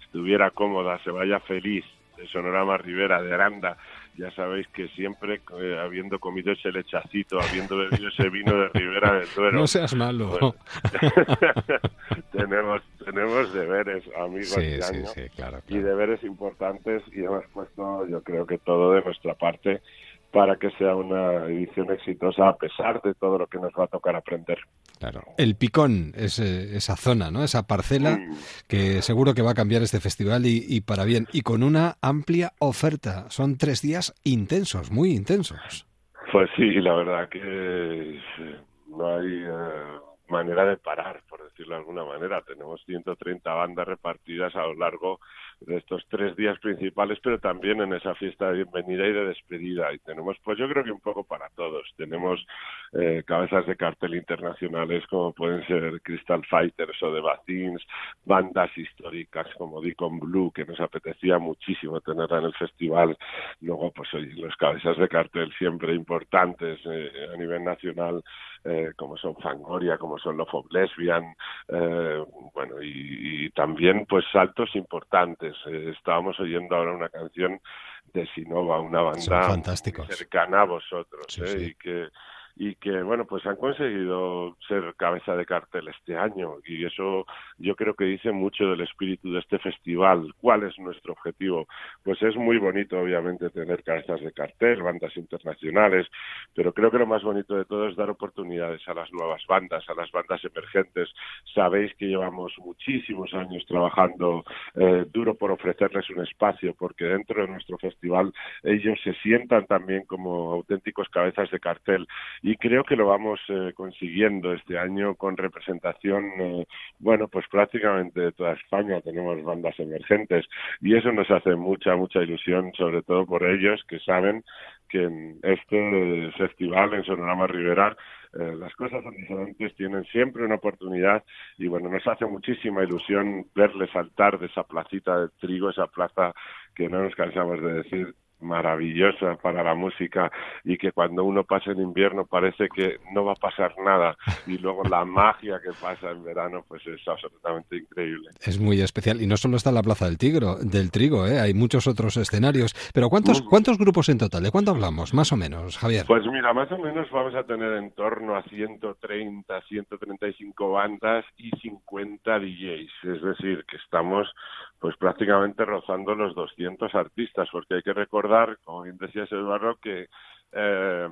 estuviera cómoda, se vaya feliz de Sonorama Rivera, de Aranda, ya sabéis que siempre eh, habiendo comido ese lechacito, habiendo bebido ese vino de Ribera del Duero, No seas malo. pues, tenemos tenemos deberes, amigos, Sí, de sí, año, sí, claro. y deberes importantes y hemos puesto, yo creo que todo de nuestra parte para que sea una edición exitosa a pesar de todo lo que nos va a tocar aprender. Claro. El Picón es esa zona, ¿no? Esa parcela Mm. que seguro que va a cambiar este festival y, y para bien. Y con una amplia oferta. Son tres días intensos, muy intensos. Pues sí, la verdad que eh, no hay eh, manera de parar, por decirlo de alguna manera. Tenemos 130 bandas repartidas a lo largo de estos tres días principales, pero también en esa fiesta de bienvenida y de despedida. Y tenemos, pues yo creo que un poco para todos. Tenemos eh, cabezas de cartel internacionales como pueden ser Crystal Fighters o The Batins, bandas históricas como Deacon Blue, que nos apetecía muchísimo tenerla en el festival. Luego, pues oye, los cabezas de cartel siempre importantes eh, a nivel nacional, eh, como son Fangoria, como son Love of Lesbian, eh, bueno, y también pues saltos importantes. Eh, estábamos oyendo ahora una canción de Sinova, una banda cercana a vosotros, Sí, ¿eh? sí. y que y que, bueno, pues han conseguido ser cabeza de cartel este año y eso yo creo que dice mucho del espíritu de este festival. ¿Cuál es nuestro objetivo? Pues es muy bonito, obviamente, tener cabezas de cartel, bandas internacionales, pero creo que lo más bonito de todo es dar oportunidades a las nuevas bandas, a las bandas emergentes. Sabéis que llevamos muchísimos años trabajando eh, duro por ofrecerles un espacio, porque dentro de nuestro festival ellos se sientan también como auténticos cabezas de cartel y creo que lo vamos eh, consiguiendo este año con representación, eh, bueno, pues prácticamente de toda España. Tenemos bandas emergentes y eso nos hace mucha, mucha ilusión, sobre todo por ellos que saben que en este festival en Sonorama Rivera eh, las cosas diferentes, tienen siempre una oportunidad y bueno, nos hace muchísima ilusión verles saltar de esa placita de trigo, esa plaza que no nos cansamos de decir maravillosa para la música y que cuando uno pasa en invierno parece que no va a pasar nada y luego la magia que pasa en verano pues es absolutamente increíble. Es muy especial y no solo está la Plaza del Tigro, del Trigo, ¿eh? hay muchos otros escenarios, pero ¿cuántos, ¿cuántos grupos en total? ¿De cuánto hablamos más o menos, Javier? Pues mira, más o menos vamos a tener en torno a 130, 135 bandas y 50 DJs, es decir, que estamos pues prácticamente rozando los 200 artistas, porque hay que recordar, como bien decías Eduardo, que eh,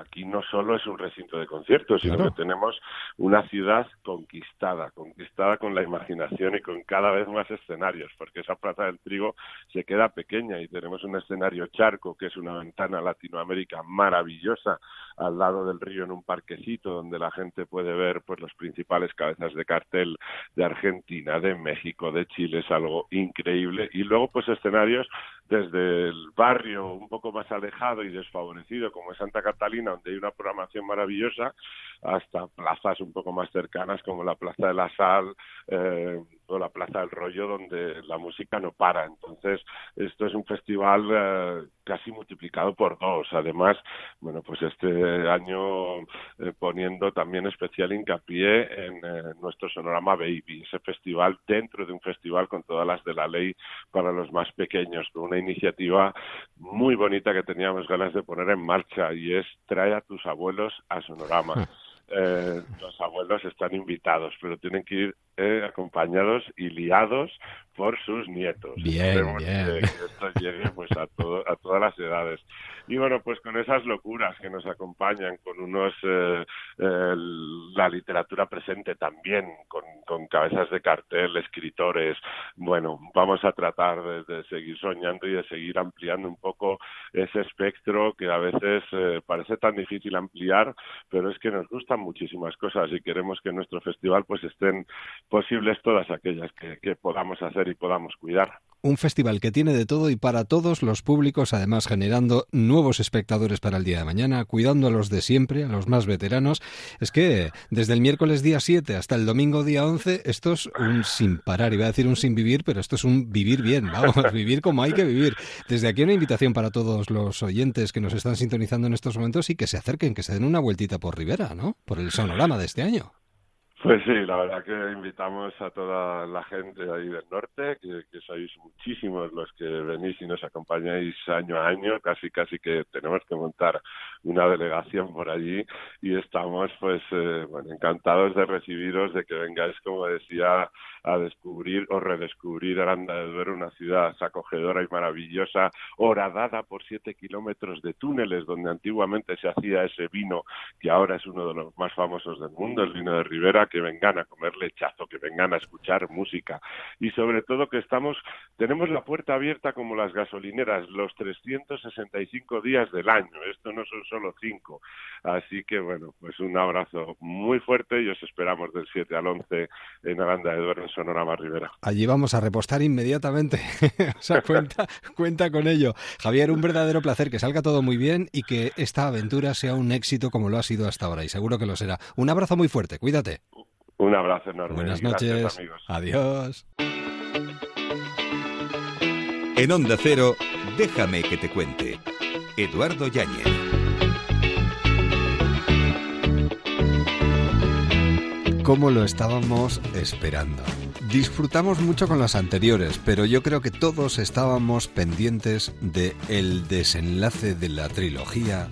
aquí no solo es un recinto de conciertos, sino que tenemos una ciudad conquistada, conquistada con la imaginación y con cada vez más escenarios, porque esa Plaza del Trigo se queda pequeña y tenemos un escenario charco, que es una ventana Latinoamérica maravillosa, al lado del río en un parquecito donde la gente puede ver pues los principales cabezas de cartel de Argentina, de México, de Chile, es algo increíble. Y luego pues escenarios desde el barrio un poco más alejado y desfavorecido como es Santa Catalina, donde hay una programación maravillosa, hasta plazas un poco más cercanas como la Plaza de la Sal, eh, la Plaza del Rollo donde la música no para. Entonces, esto es un festival eh, casi multiplicado por dos. Además, bueno, pues este año eh, poniendo también especial hincapié en eh, nuestro Sonorama Baby, ese festival dentro de un festival con todas las de la ley para los más pequeños, con una iniciativa muy bonita que teníamos ganas de poner en marcha y es trae a tus abuelos a Sonorama. Eh, los abuelos están invitados, pero tienen que ir eh, acompañados y liados por sus nietos. Bien, bien. Que, esto llegue pues a, todo, a todas las edades. Y bueno, pues con esas locuras que nos acompañan, con unos eh, la literatura presente también, con, con, cabezas de cartel, escritores, bueno, vamos a tratar de, de, seguir soñando y de seguir ampliando un poco ese espectro que a veces parece tan difícil ampliar, pero es que nos gustan muchísimas cosas y queremos que en nuestro festival pues estén posibles todas aquellas que, podamos hacer y podamos cuidar. Un festival que tiene de todo y para todos los públicos, además generando nuevos espectadores para el día de mañana, cuidando a los de siempre, a los más veteranos. Es que desde el miércoles día 7 hasta el domingo día 11, esto es un sin parar, iba a decir un sin vivir, pero esto es un vivir bien, vamos, vivir como hay que vivir. Desde aquí una invitación para todos los oyentes que nos están sintonizando en estos momentos y que se acerquen, que se den una vueltita por Rivera, ¿no? Por el sonorama de este año. Pues sí, la verdad que invitamos a toda la gente ahí del norte, que, que, sois muchísimos los que venís y nos acompañáis año a año, casi casi que tenemos que montar una delegación por allí y estamos pues eh, bueno, encantados de recibiros, de que vengáis, como decía, a descubrir o redescubrir Aranda de Duero, una ciudad acogedora y maravillosa, horadada por siete kilómetros de túneles donde antiguamente se hacía ese vino que ahora es uno de los más famosos del mundo, el vino de Rivera, que vengan a comer lechazo, que vengan a escuchar música y sobre todo que estamos, tenemos la puerta abierta como las gasolineras los 365 días del año, esto no son solo cinco, así que bueno, pues un abrazo muy fuerte y os esperamos del 7 al 11 en Aranda de Duero, Sonorama Rivera. Allí vamos a repostar inmediatamente. o sea, cuenta, cuenta con ello. Javier, un verdadero placer que salga todo muy bien y que esta aventura sea un éxito como lo ha sido hasta ahora. Y seguro que lo será. Un abrazo muy fuerte. Cuídate. Un abrazo enorme. Buenas noches. amigos. Adiós. En Onda Cero, déjame que te cuente. Eduardo Yáñez. como lo estábamos esperando. Disfrutamos mucho con las anteriores, pero yo creo que todos estábamos pendientes de el desenlace de la trilogía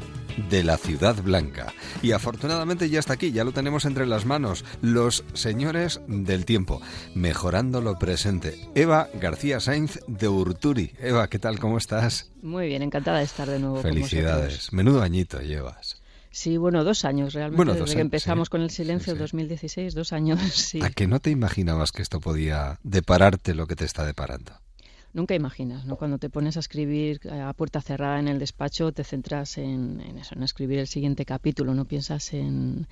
de la Ciudad Blanca. Y afortunadamente ya está aquí, ya lo tenemos entre las manos, los señores del tiempo, mejorando lo presente. Eva García Sainz de Urturi. Eva, ¿qué tal? ¿Cómo estás? Muy bien, encantada de estar de nuevo. Felicidades. Menudo añito llevas. Sí, bueno, dos años realmente, desde que empezamos con el silencio en 2016, dos años, sí. ¿A que no te imaginabas que esto podía depararte lo que te está deparando? Nunca imaginas, ¿no? Cuando te pones a escribir a puerta cerrada en el despacho, te centras en, eso, en escribir el siguiente capítulo, no piensas en,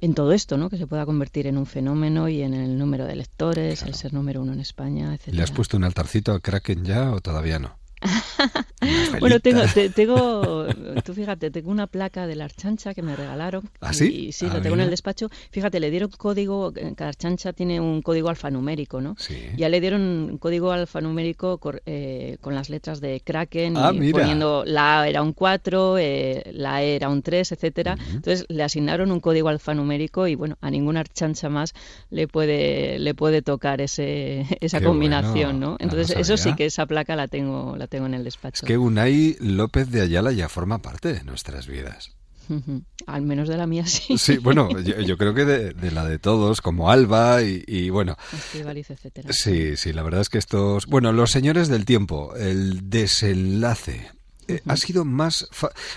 en todo esto, ¿no? Que se pueda convertir en un fenómeno y en el número de lectores, el ser número uno en España, etc. ¿Le has puesto un altarcito a Kraken ya o todavía no? bueno, tengo, tengo, tú fíjate, tengo una placa de la Archancha que me regalaron. ¿Ah, sí? Y, sí, ah, lo tengo en el despacho. Fíjate, le dieron código, cada Archancha tiene un código alfanumérico, ¿no? Sí. Ya le dieron un código alfanumérico eh, con las letras de Kraken, ah, y poniendo la A era un 4, eh, la E era un 3, etcétera. Entonces le asignaron un código alfanumérico y bueno, a ninguna Archancha más le puede, le puede tocar ese, esa combinación, ¿no? Entonces, eso sí que esa placa la tengo, la tengo en el despacho. Es que Unai López de Ayala ya forma parte de nuestras vidas. Al menos de la mía sí. Sí, bueno, yo, creo que de, la de todos, como Alba y, bueno. etcétera. Sí, sí, la verdad es que estos. Bueno, los señores del tiempo, el desenlace. Eh, ha sido más...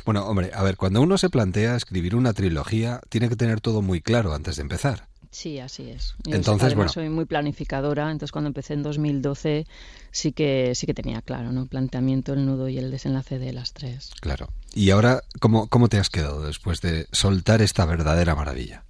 Bueno, hombre, a ver, cuando uno se plantea escribir una trilogía, tiene que tener todo muy claro antes de empezar. Sí, así es. entonces, bueno. soy muy planificadora, entonces cuando empecé en 2012 sí que sí que tenía claro, ¿no? planteamiento, el nudo y el desenlace de las tres. Claro. ¿Y ahora cómo, cómo te has quedado después de soltar esta verdadera maravilla?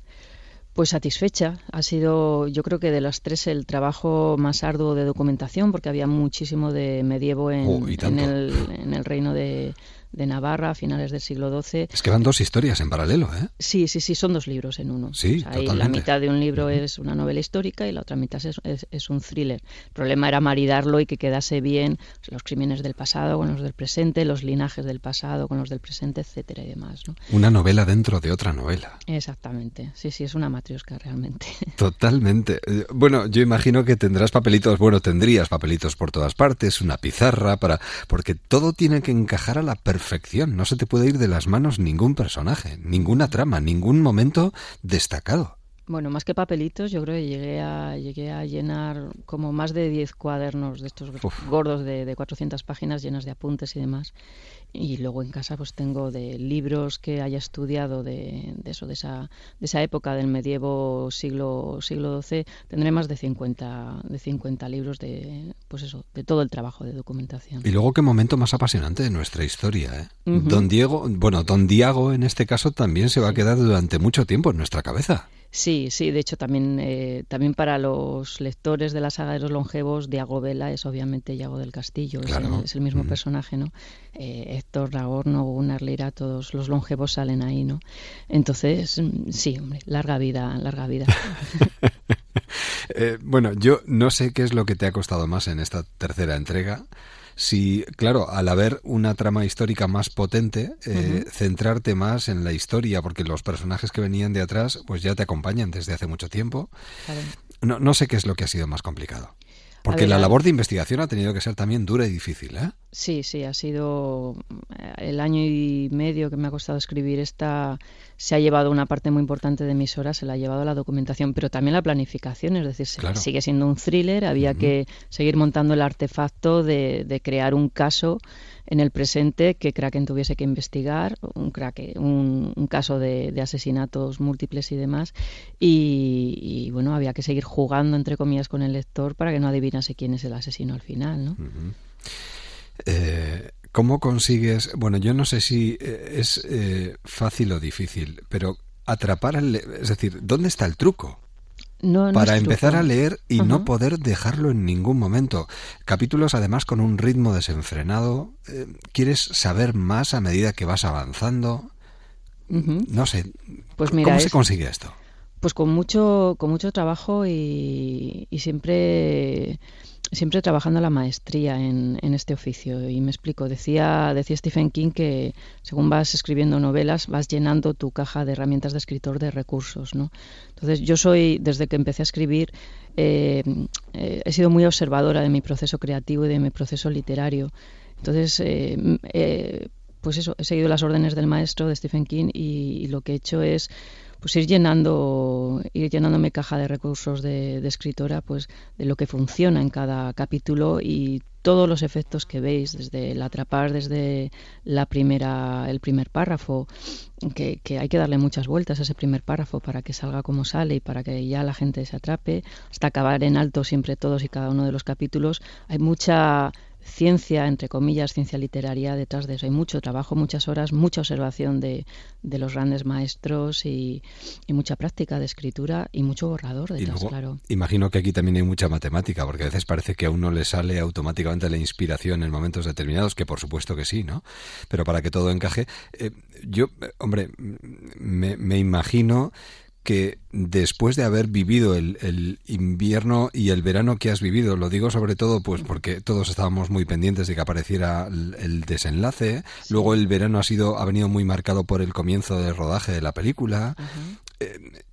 Pues satisfecha. Ha sido, yo creo que de las tres, el trabajo más arduo de documentación, porque había muchísimo de medievo en, oh, en, el, en el reino de, de Navarra a finales del siglo XII. Es que van dos historias en paralelo, ¿eh? Sí, sí, sí, son dos libros en uno. Sí, La mitad de un libro es una novela histórica y la otra mitad es, un thriller. El problema era maridarlo y que quedase bien los crímenes del pasado con los del presente, los linajes del pasado con los del presente, etcétera y demás. ¿no? Una novela dentro de otra novela. Exactamente. Sí, sí, es una matriosca realmente. Totalmente. Eh, bueno, yo imagino que tendrás papelitos, bueno, tendrías papelitos por todas partes, una pizarra para porque todo tiene que encajar a la perfección perfección. No se te puede ir de las manos ningún personaje, ninguna trama, ningún momento destacado. Bueno, más que papelitos, yo creo que llegué a, llegué a llenar como más de 10 cuadernos de estos gordos de, de 400 páginas llenas de apuntes y demás. Y luego en casa pues tengo de libros que haya estudiado de, eso de esa de esa época del medievo siglo siglo XII tendré más de 50 de 50 libros de pues eso de todo el trabajo de documentación. Y luego qué momento más apasionante de nuestra historia ¿eh? don Diego bueno don Diego en este caso también se va a quedar durante mucho tiempo en nuestra cabeza Sí, sí, de hecho también, eh, también para los lectores de la saga de los longevos, Diago Vela es obviamente Diago del Castillo, es, el, mismo personaje, ¿no? Eh, Héctor Ragorno, Gunnar Lira, todos los longevos salen ahí, ¿no? Entonces, mm, sí, hombre, larga vida, larga vida. Eh, bueno, yo no sé qué es lo que te ha costado más en esta tercera entrega si, claro, al haber una trama histórica más potente, eh, centrarte más en la historia, porque los personajes que venían de atrás, pues ya te acompañan desde hace mucho tiempo. No, no sé qué es lo que ha sido más complicado. Porque la labor de investigación ha tenido que ser también dura y difícil, ¿eh? Sí, sí, ha sido eh, el año y medio que me ha costado escribir esta, se ha llevado una parte muy importante de mis horas, se la ha llevado la documentación, pero también la planificación, es decir, sigue siendo un thriller, había que seguir montando el artefacto de, de crear un caso en el presente que Kraken tuviese que investigar, un, un, caso de, asesinatos múltiples y demás. Y, bueno, había que seguir jugando, entre comillas, con el lector para que no adivinase quién es el asesino al final, ¿no? Eh, ¿Cómo consigues? Bueno, yo no sé si eh, es eh, fácil o difícil, pero atrapar al. Es decir, ¿dónde está el truco? Para empezar a leer y no poder dejarlo en ningún momento. Capítulos además con un ritmo desenfrenado. Eh, ¿Quieres saber más a medida que vas avanzando? No sé. Pues ¿Cómo se consigue esto? Pues con mucho, con mucho trabajo y, y siempre siempre trabajando la maestría en, en, este oficio. Y me explico, decía, decía Stephen King que según vas escribiendo novelas, vas llenando tu caja de herramientas de escritor de recursos. ¿no? Entonces, yo soy, desde que empecé a escribir, eh, eh, he sido muy observadora de mi proceso creativo y de mi proceso literario. Entonces, eh, pues eso, he seguido las órdenes del maestro de Stephen King y, lo que he hecho es pues ir llenando ir llenándome caja de recursos de, escritora pues de lo que funciona en cada capítulo y todos los efectos que veis desde el atrapar desde la primera el primer párrafo que, hay que darle muchas vueltas a ese primer párrafo para que salga como sale y para que ya la gente se atrape hasta acabar en alto siempre todos y cada uno de los capítulos. Hay mucha ciencia, entre comillas, ciencia literaria detrás de eso. Hay mucho trabajo, muchas horas, mucha observación de, de los grandes maestros y, mucha práctica de escritura y mucho borrador detrás, claro. Imagino que aquí también hay mucha matemática, porque a veces parece que a uno le sale automáticamente la inspiración en momentos determinados, que por supuesto que sí, ¿no? Pero para que todo encaje, eh, yo, hombre, me, me imagino que después de haber vivido el, invierno y el verano que has vivido, lo digo sobre todo pues porque todos estábamos muy pendientes de que apareciera el, desenlace, luego el verano ha sido ha venido muy marcado por el comienzo del rodaje de la película. Eh,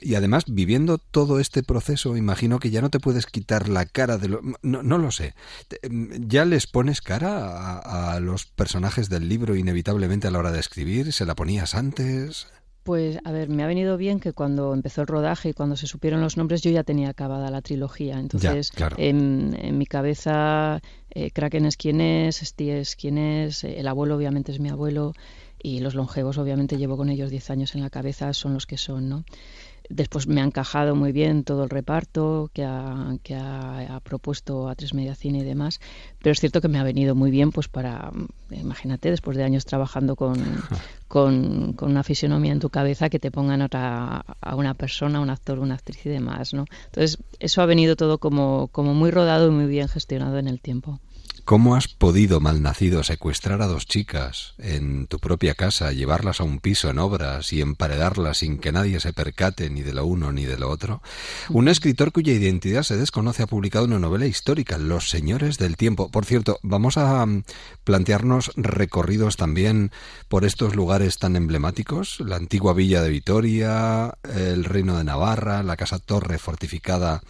y además, viviendo todo este proceso, imagino que ya no te puedes quitar la cara de lo... No, no lo sé. ¿Ya les pones cara a, a los personajes del libro inevitablemente a la hora de escribir? ¿Se la ponías antes? Pues a ver, me ha venido bien que cuando empezó el rodaje y cuando se supieron los nombres yo ya tenía acabada la trilogía. Entonces, en, mi cabeza, eh, Kraken es quien es, Steve es quien es, eh, el abuelo obviamente es mi abuelo y los longevos obviamente llevo con ellos 10 años en la cabeza, son los que son, ¿no? Después me ha encajado muy bien todo el reparto que ha, que ha, propuesto a Tres Media Cine y demás, pero es cierto que me ha venido muy bien pues para, imagínate, después de años trabajando con, con, una fisionomía en tu cabeza, que te pongan otra, a una persona, un actor, una actriz y demás, ¿no? Entonces, eso ha venido todo como, como muy rodado y muy bien gestionado en el tiempo. ¿Cómo has podido, malnacido, secuestrar a dos chicas en tu propia casa, llevarlas a un piso en obras y emparedarlas sin que nadie se percate ni de lo uno ni de lo otro? Un escritor cuya identidad se desconoce ha publicado una novela histórica, Los Señores del Tiempo. Por cierto, vamos a mm, plantearnos recorridos también por estos lugares tan emblemáticos, la antigua villa de Vitoria, el reino de Navarra, la casa torre fortificada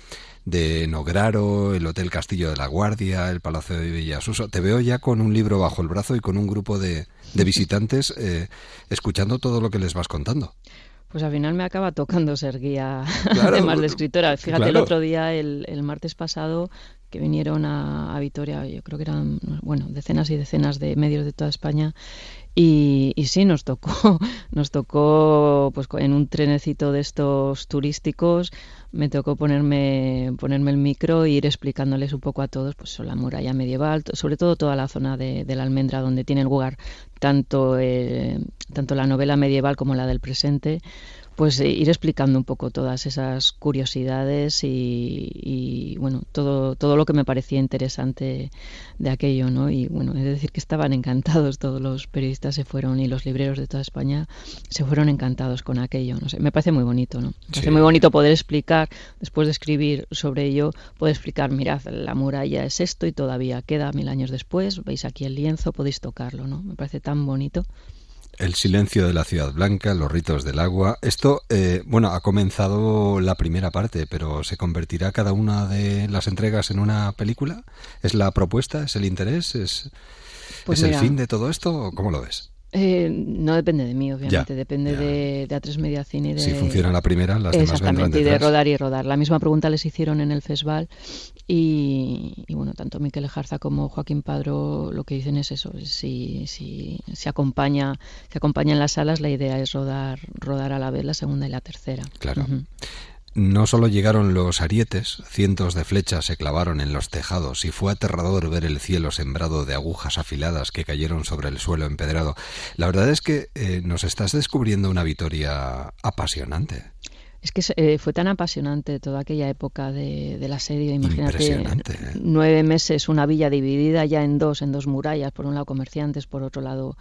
de Nograro, el Hotel Castillo de la Guardia, el Palacio de Villasuso. Te veo ya con un libro bajo el brazo y con un grupo de, de visitantes eh, escuchando todo lo que les vas contando. Pues al final me acaba tocando ser guía, además de escritora. Fíjate, el otro día, el, el, martes pasado, que vinieron a, a, Vitoria, yo creo que eran, bueno, decenas y decenas de medios de toda España, y, y, sí, nos tocó, nos tocó pues en un trenecito de estos turísticos, me tocó ponerme, ponerme el micro e ir explicándoles un poco a todos pues la muralla medieval, sobre todo toda la zona de, la almendra donde tiene lugar tanto, eh, tanto la novela medieval como la del presente pues eh, ir explicando un poco todas esas curiosidades y, bueno todo todo lo que me parecía interesante de aquello no y bueno es decir que estaban encantados todos los periodistas se fueron y los libreros de toda España se fueron encantados con aquello no sé me parece muy bonito no me parece muy bonito poder explicar después de escribir sobre ello poder explicar mirad la muralla es esto y todavía queda mil años después veis aquí el lienzo podéis tocarlo no me parece tan bonito el silencio de la ciudad blanca, los ritos del agua. Esto, eh, bueno, ha comenzado la primera parte, pero ¿se convertirá cada una de las entregas en una película? ¿Es la propuesta? ¿Es el interés? ¿Es, pues el fin de todo esto? ¿Cómo lo ves? Eh, no depende de mí, obviamente, depende De, de, A3 Media Cine. De, si funciona la primera, las demás Exactamente, y de rodar y rodar. La misma pregunta les hicieron en el festival y, bueno, tanto Miquel Jarza como Joaquín Padro lo que dicen es eso, si, si se acompaña, se acompaña en las salas, la idea es rodar, rodar a la vez la segunda y la tercera. Claro. No solo llegaron los arietes, cientos de flechas se clavaron en los tejados y fue aterrador ver el cielo sembrado de agujas afiladas que cayeron sobre el suelo empedrado. La verdad es que eh, nos estás descubriendo una Vitoria apasionante. Es que eh, fue tan apasionante toda aquella época de, del asedio. Imagínate, ¿eh? nueve meses, una villa dividida ya en dos, en dos murallas. Por un lado comerciantes, por otro lado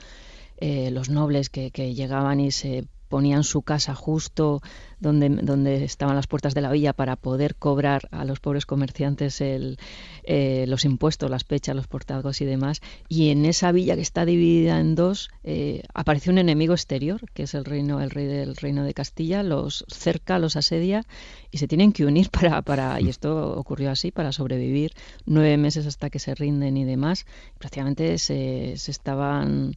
los nobles que, que, llegaban y se ponían su casa justo donde, donde estaban las puertas de la villa para poder cobrar a los pobres comerciantes el, eh, los impuestos, las pechas, los portagos y demás. Y en esa villa que está dividida en dos, eh, aparece un enemigo exterior, que es el reino, el rey del reino de Castilla, los cerca, los asedia y se tienen que unir para, para y esto ocurrió así, para sobrevivir nueve meses hasta que se rinden y demás. Prácticamente se, se estaban,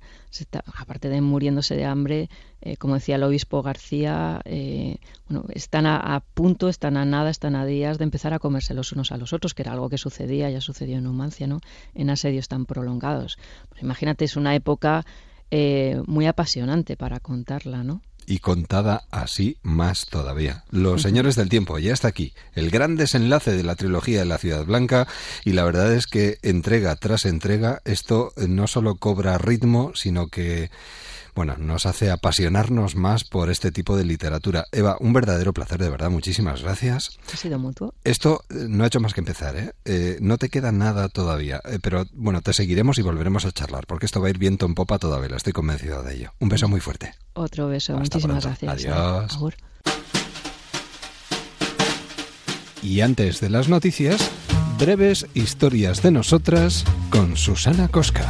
aparte de muriéndose de hambre, eh, como decía el obispo García, eh, bueno, están a, punto, están a nada, están a días de empezar a comerse los unos a los otros, que era algo que sucedía, ya sucedió en Numancia, ¿no? En asedios tan prolongados. Pues imagínate, es una época eh, muy apasionante para contarla, ¿no? y contada así más todavía. Los Señores del Tiempo, ya está aquí, el gran desenlace de la trilogía de la Ciudad Blanca y la verdad es que entrega tras entrega esto no solo cobra ritmo, sino que bueno, nos hace apasionarnos más por este tipo de literatura. Eva, un verdadero placer, de verdad, muchísimas gracias. Ha sido mutuo. Esto eh, no ha hecho más que empezar, ¿eh? eh no te queda nada todavía, eh, pero bueno, te seguiremos y volveremos a charlar, porque esto va a ir viento en popa todavía, estoy convencido de ello. Un beso muy fuerte. Otro beso, muchísimas gracias. Adiós. Y antes de las noticias, breves historias de nosotras con Susana Cosca.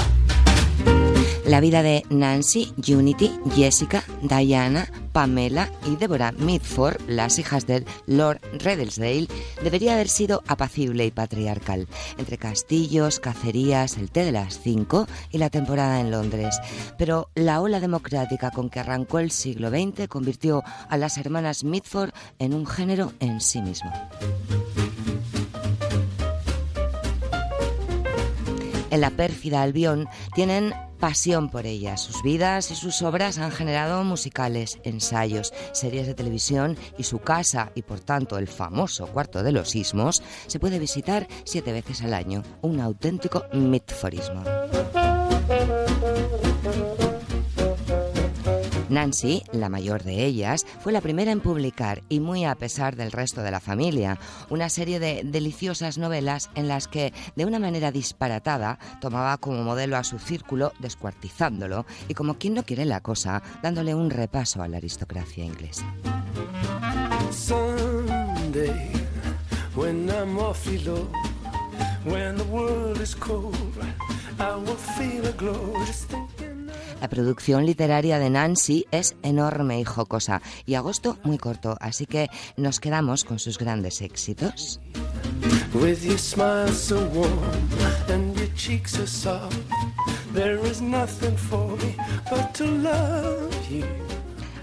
La vida de Nancy, Unity, Jessica, Diana, Pamela y Deborah Mitford, las hijas del Lord Redelsdale, debería haber sido apacible y patriarcal, entre castillos, cacerías, el té de las cinco y la temporada en Londres. Pero la ola democrática con que arrancó el siglo XX convirtió a las hermanas Mitford en un género en sí mismo. En la pérfida Albión tienen pasión por ella. Sus vidas y sus obras han generado musicales, ensayos, series de televisión y su casa, y por tanto el famoso Cuarto de los Sismos, se puede visitar siete veces al año. Un auténtico mitforismo. Nancy, la mayor de ellas, fue la primera en publicar, y muy a pesar del resto de la familia, una serie de deliciosas novelas en las que, de una manera disparatada, tomaba como modelo a su círculo, descuartizándolo, y como quien no quiere la cosa, dándole un repaso a la aristocracia inglesa. La producción literaria de Nancy es enorme y jocosa y agosto muy corto, así que nos quedamos con sus grandes éxitos.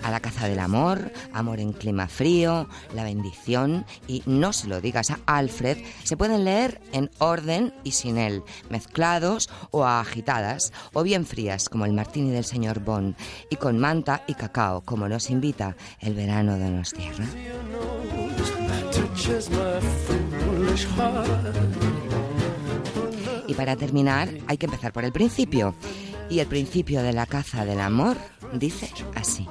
A la caza del amor, Amor en clima frío, La bendición y No se lo digas a Alfred se pueden leer en orden y sin él, mezclados o agitadas, o bien frías como el martini del señor Bond, y con manta y cacao como nos invita el verano de nos tierra. Y para terminar, hay que empezar por el principio. Y el principio de la caza del amor dice así.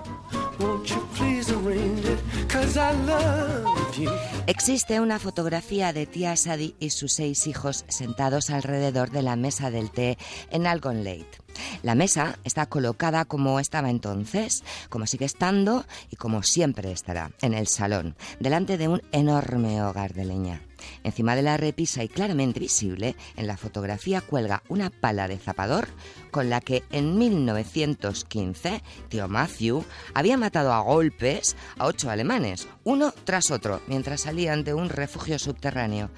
Existe una fotografía de tía Sadie y sus seis hijos sentados alrededor de la mesa del té en Algon Lake. La mesa está colocada como estaba entonces, como sigue estando y como siempre estará, en el salón, delante de un enorme hogar de leña. Encima de la repisa y claramente visible, en la fotografía cuelga una pala de zapador con la que en 1915 tío Matthew había matado a golpes a ocho alemanes, uno tras otro, mientras salían de un refugio subterráneo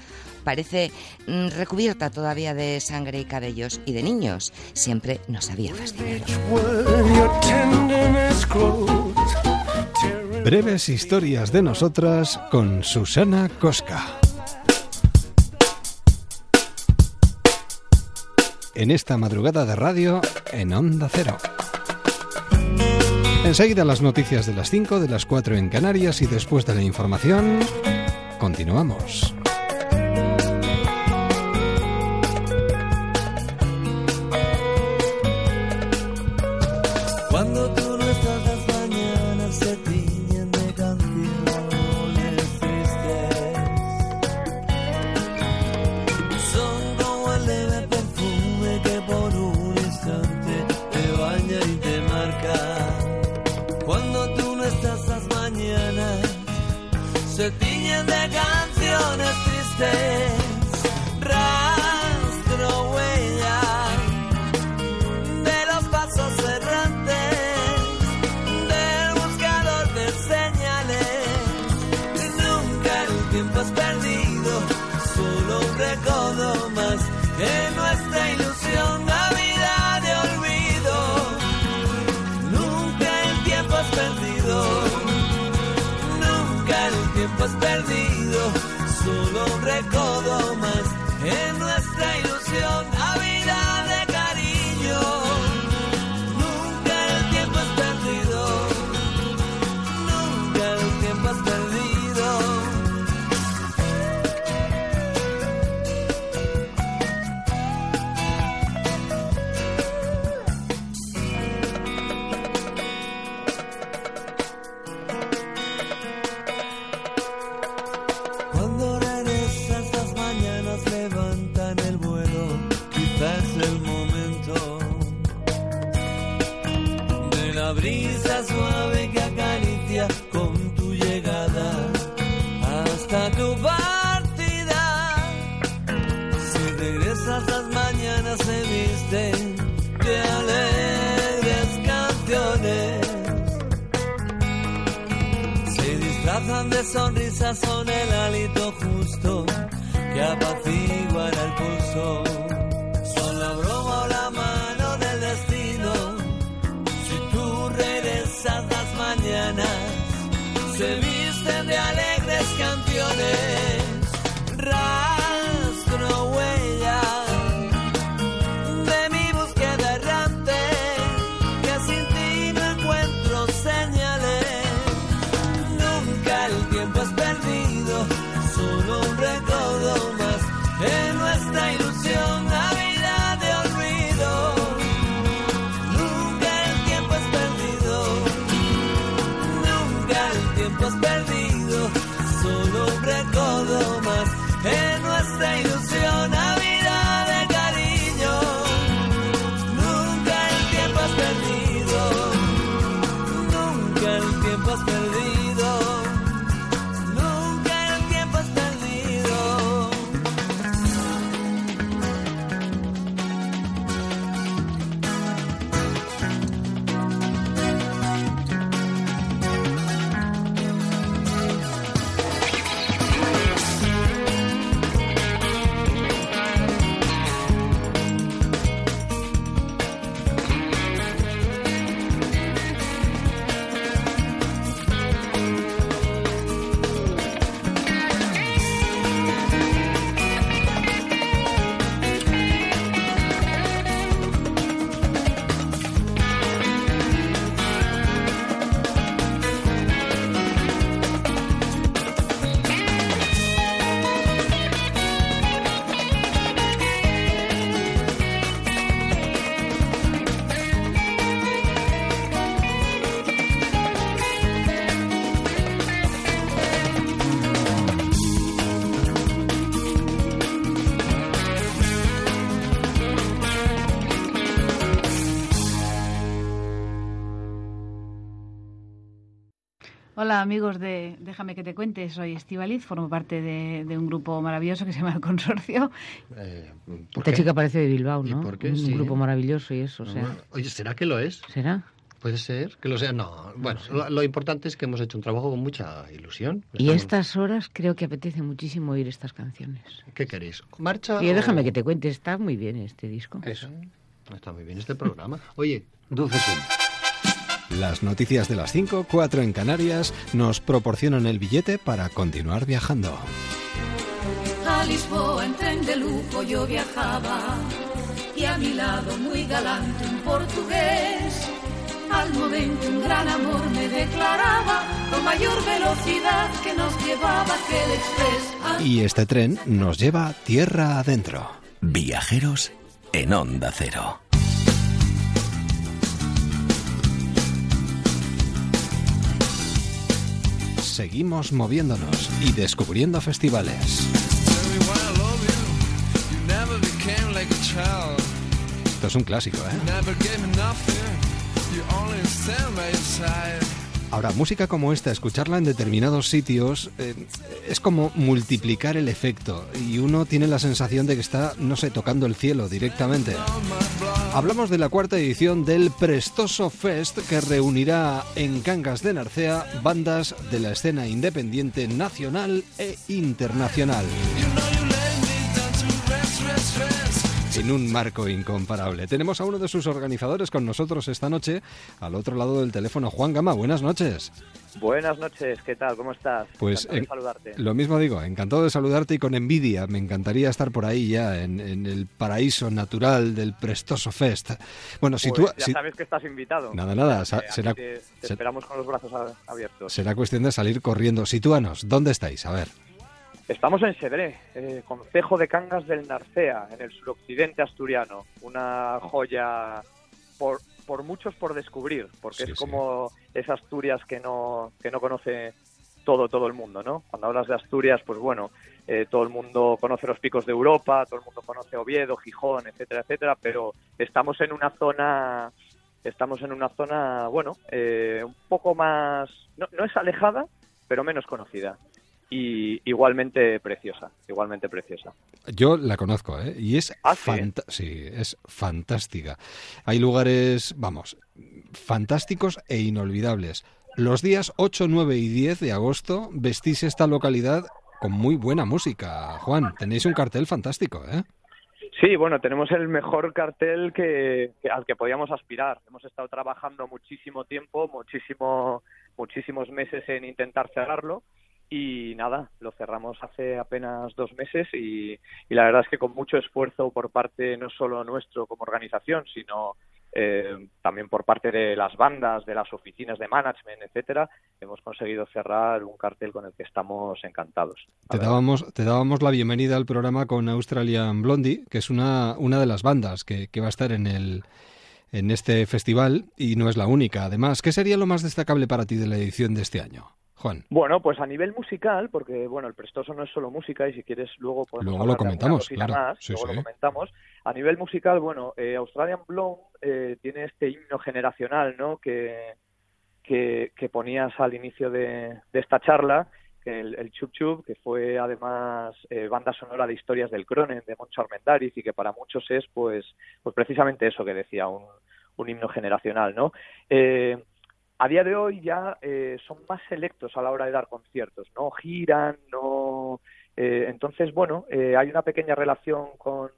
parece mm, recubierta todavía de sangre y cabellos y de niños. Siempre nos había fascinado. Breves historias de nosotras con Susana Cosca. En esta madrugada de radio en Onda Cero. Enseguida las noticias de las 5, de las 4 en Canarias y después de la información, continuamos. Amigos de Déjame que te cuente, soy Estivaliz, formo parte de, de un grupo maravilloso que se llama El Consorcio. Eh, ¿por Esta qué? chica parece de Bilbao, ¿Y ¿no? por qué? Un Sí. grupo maravilloso y eso, o sea. Bueno, Oye, ¿será que lo es? ¿Será? Puede ser que lo sea. No, bueno, lo, lo importante es que hemos hecho un trabajo con mucha ilusión. Y a estas horas creo que apetece muchísimo oír estas canciones. ¿Qué queréis? ¿Marcha? Y o- déjame que te cuente, está muy bien este disco. Eso. Está muy bien este programa. Oye, Dulce Sum. Las noticias de las 5, 4 en Canarias nos proporcionan el billete para continuar viajando. A Lisboa en tren de lujo yo viajaba y a mi lado muy galante un portugués. Al momento un gran amor me declaraba con mayor velocidad que nos llevaba aquel express. Y este tren nos lleva tierra adentro. Viajeros en Onda Cero. Seguimos moviéndonos y descubriendo festivales. Esto es un clásico, ¿eh? Ahora, música como esta, escucharla en determinados sitios eh, es como multiplicar el efecto y uno tiene la sensación de que está, no sé, tocando el cielo directamente. Hablamos de la cuarta edición del Prestoso Fest que reunirá en Cangas de Narcea bandas de la escena independiente nacional e internacional en un marco incomparable. Tenemos a uno de sus organizadores con nosotros esta noche, al otro lado del teléfono, Juan Gama. Buenas noches. Buenas noches, ¿qué tal? ¿Cómo estás? Pues lo mismo digo, encantado de saludarte y con envidia. Me encantaría estar por ahí ya, en, el paraíso natural del Prestoso Fest. Bueno, si pues tú... Ya sabes que estás invitado. Nada, nada. será, te, esperamos con los brazos abiertos. Será cuestión de salir corriendo. Sitúanos, ¿dónde estáis? A ver. Estamos en Sedré, eh, concejo de Cangas del Narcea, en el suroccidente asturiano. Una joya por, por muchos por descubrir, porque es como esa Asturias que no, que no conoce todo, todo el mundo, ¿no? Cuando hablas de Asturias, pues bueno, eh, todo el mundo conoce los picos de Europa, todo el mundo conoce Oviedo, Gijón, etcétera, etcétera, pero estamos en una zona, estamos en una zona, bueno, eh, un poco más, no, no es alejada, pero menos conocida y igualmente preciosa, igualmente preciosa. Yo la conozco, ¿eh? Y es, ¿Ah, sí? es fantástica. Hay lugares, vamos, fantásticos e inolvidables. Los días 8, 9 y 10 de agosto vestís esta localidad con muy buena música. Juan, tenéis un cartel fantástico, ¿eh? Sí, bueno, tenemos el mejor cartel que, al que podíamos aspirar. Hemos estado trabajando muchísimo tiempo, muchísimo, muchísimos meses en intentar cerrarlo y nada, lo cerramos hace apenas dos meses y, la verdad es que con mucho esfuerzo por parte no solo nuestro como organización, sino eh, también por parte de las bandas, de las oficinas de management, etcétera, hemos conseguido cerrar un cartel con el que estamos encantados. Te dábamos, te dábamos la bienvenida al programa con Australian Blondie, que es una, una de las bandas que, que va a estar en el en este festival y no es la única. Además, ¿qué sería lo más destacable para ti de la edición de este año? Juan. Bueno, pues a nivel musical, porque bueno, el Prestoso no es solo música y si quieres luego podemos luego lo comentamos, claro. luego lo comentamos. A nivel musical, bueno, eh, Australian Blonde eh, tiene este himno generacional, ¿no? Que, que, ponías al inicio de, esta charla, el, el Chup Chup, que fue además eh, banda sonora de historias del Cronen, de Moncho Armendariz, y que para muchos es, pues, pues precisamente eso que decía, un, un himno generacional, ¿no? Eh, a día de hoy ya eh, son más selectos a la hora de dar conciertos, no giran, no. Eh, entonces, bueno, eh, hay una pequeña relación con,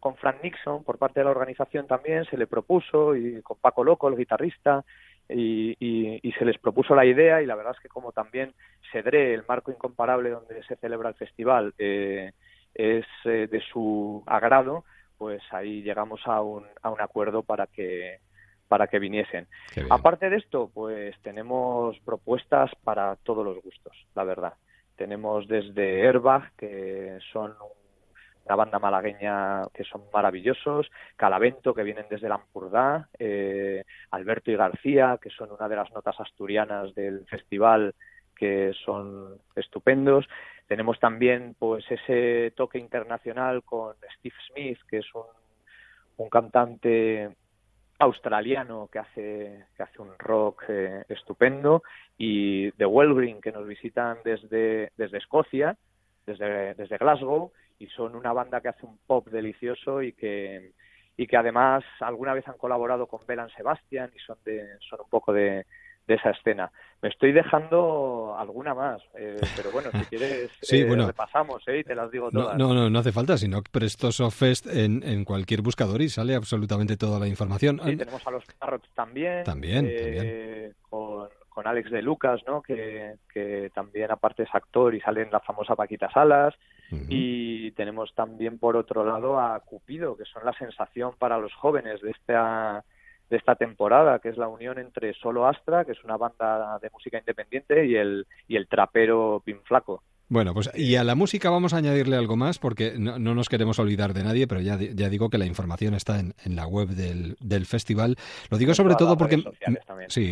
con Frank Nixon por parte de la organización también, se le propuso, y con Paco Loco, el guitarrista, y, y, se les propuso la idea, y la verdad es que como también Cedré, el marco incomparable donde se celebra el festival, es de su agrado, pues ahí llegamos a un, a un acuerdo para que para que viniesen. Aparte de esto, pues tenemos propuestas para todos los gustos, la verdad. Tenemos desde Airbag, que son una banda malagueña que son maravillosos, Calavento, que vienen desde Lampurdá, eh, Alberto y García, que son una de las notas asturianas del festival, que son estupendos. Tenemos también pues ese toque internacional con Steve Smith, que es un, un cantante australiano que hace, que hace un rock eh, estupendo y The Wellgreen que nos visitan desde, desde Escocia, desde, desde Glasgow y son una banda que hace un pop delicioso y que y que además alguna vez han colaborado con Belan Sebastian y son de, son un poco de, de esa escena. Me estoy dejando alguna más, eh, pero bueno, si quieres sí, eh, bueno, repasamos eh, y te las digo todas. No, no, no hace falta, sino Prestoso Fest en, en cualquier buscador y sale absolutamente toda la información. Sí, tenemos a los Parrots también. También, también. Con, con Alex de Lucas, ¿no? Que, que también aparte es actor y sale en la famosa Paquita Salas. Y tenemos también por otro lado a Cupido, que son la sensación para los jóvenes de esta de esta temporada, que es la unión entre Solo Astra, que es una banda de música independiente, y el, y el trapero Pinflaco. Bueno, pues y a la música vamos a añadirle algo más porque no, nos queremos olvidar de nadie, pero ya, ya digo que la información está en, en la web del, del, festival. Lo digo sobre todo porque sí,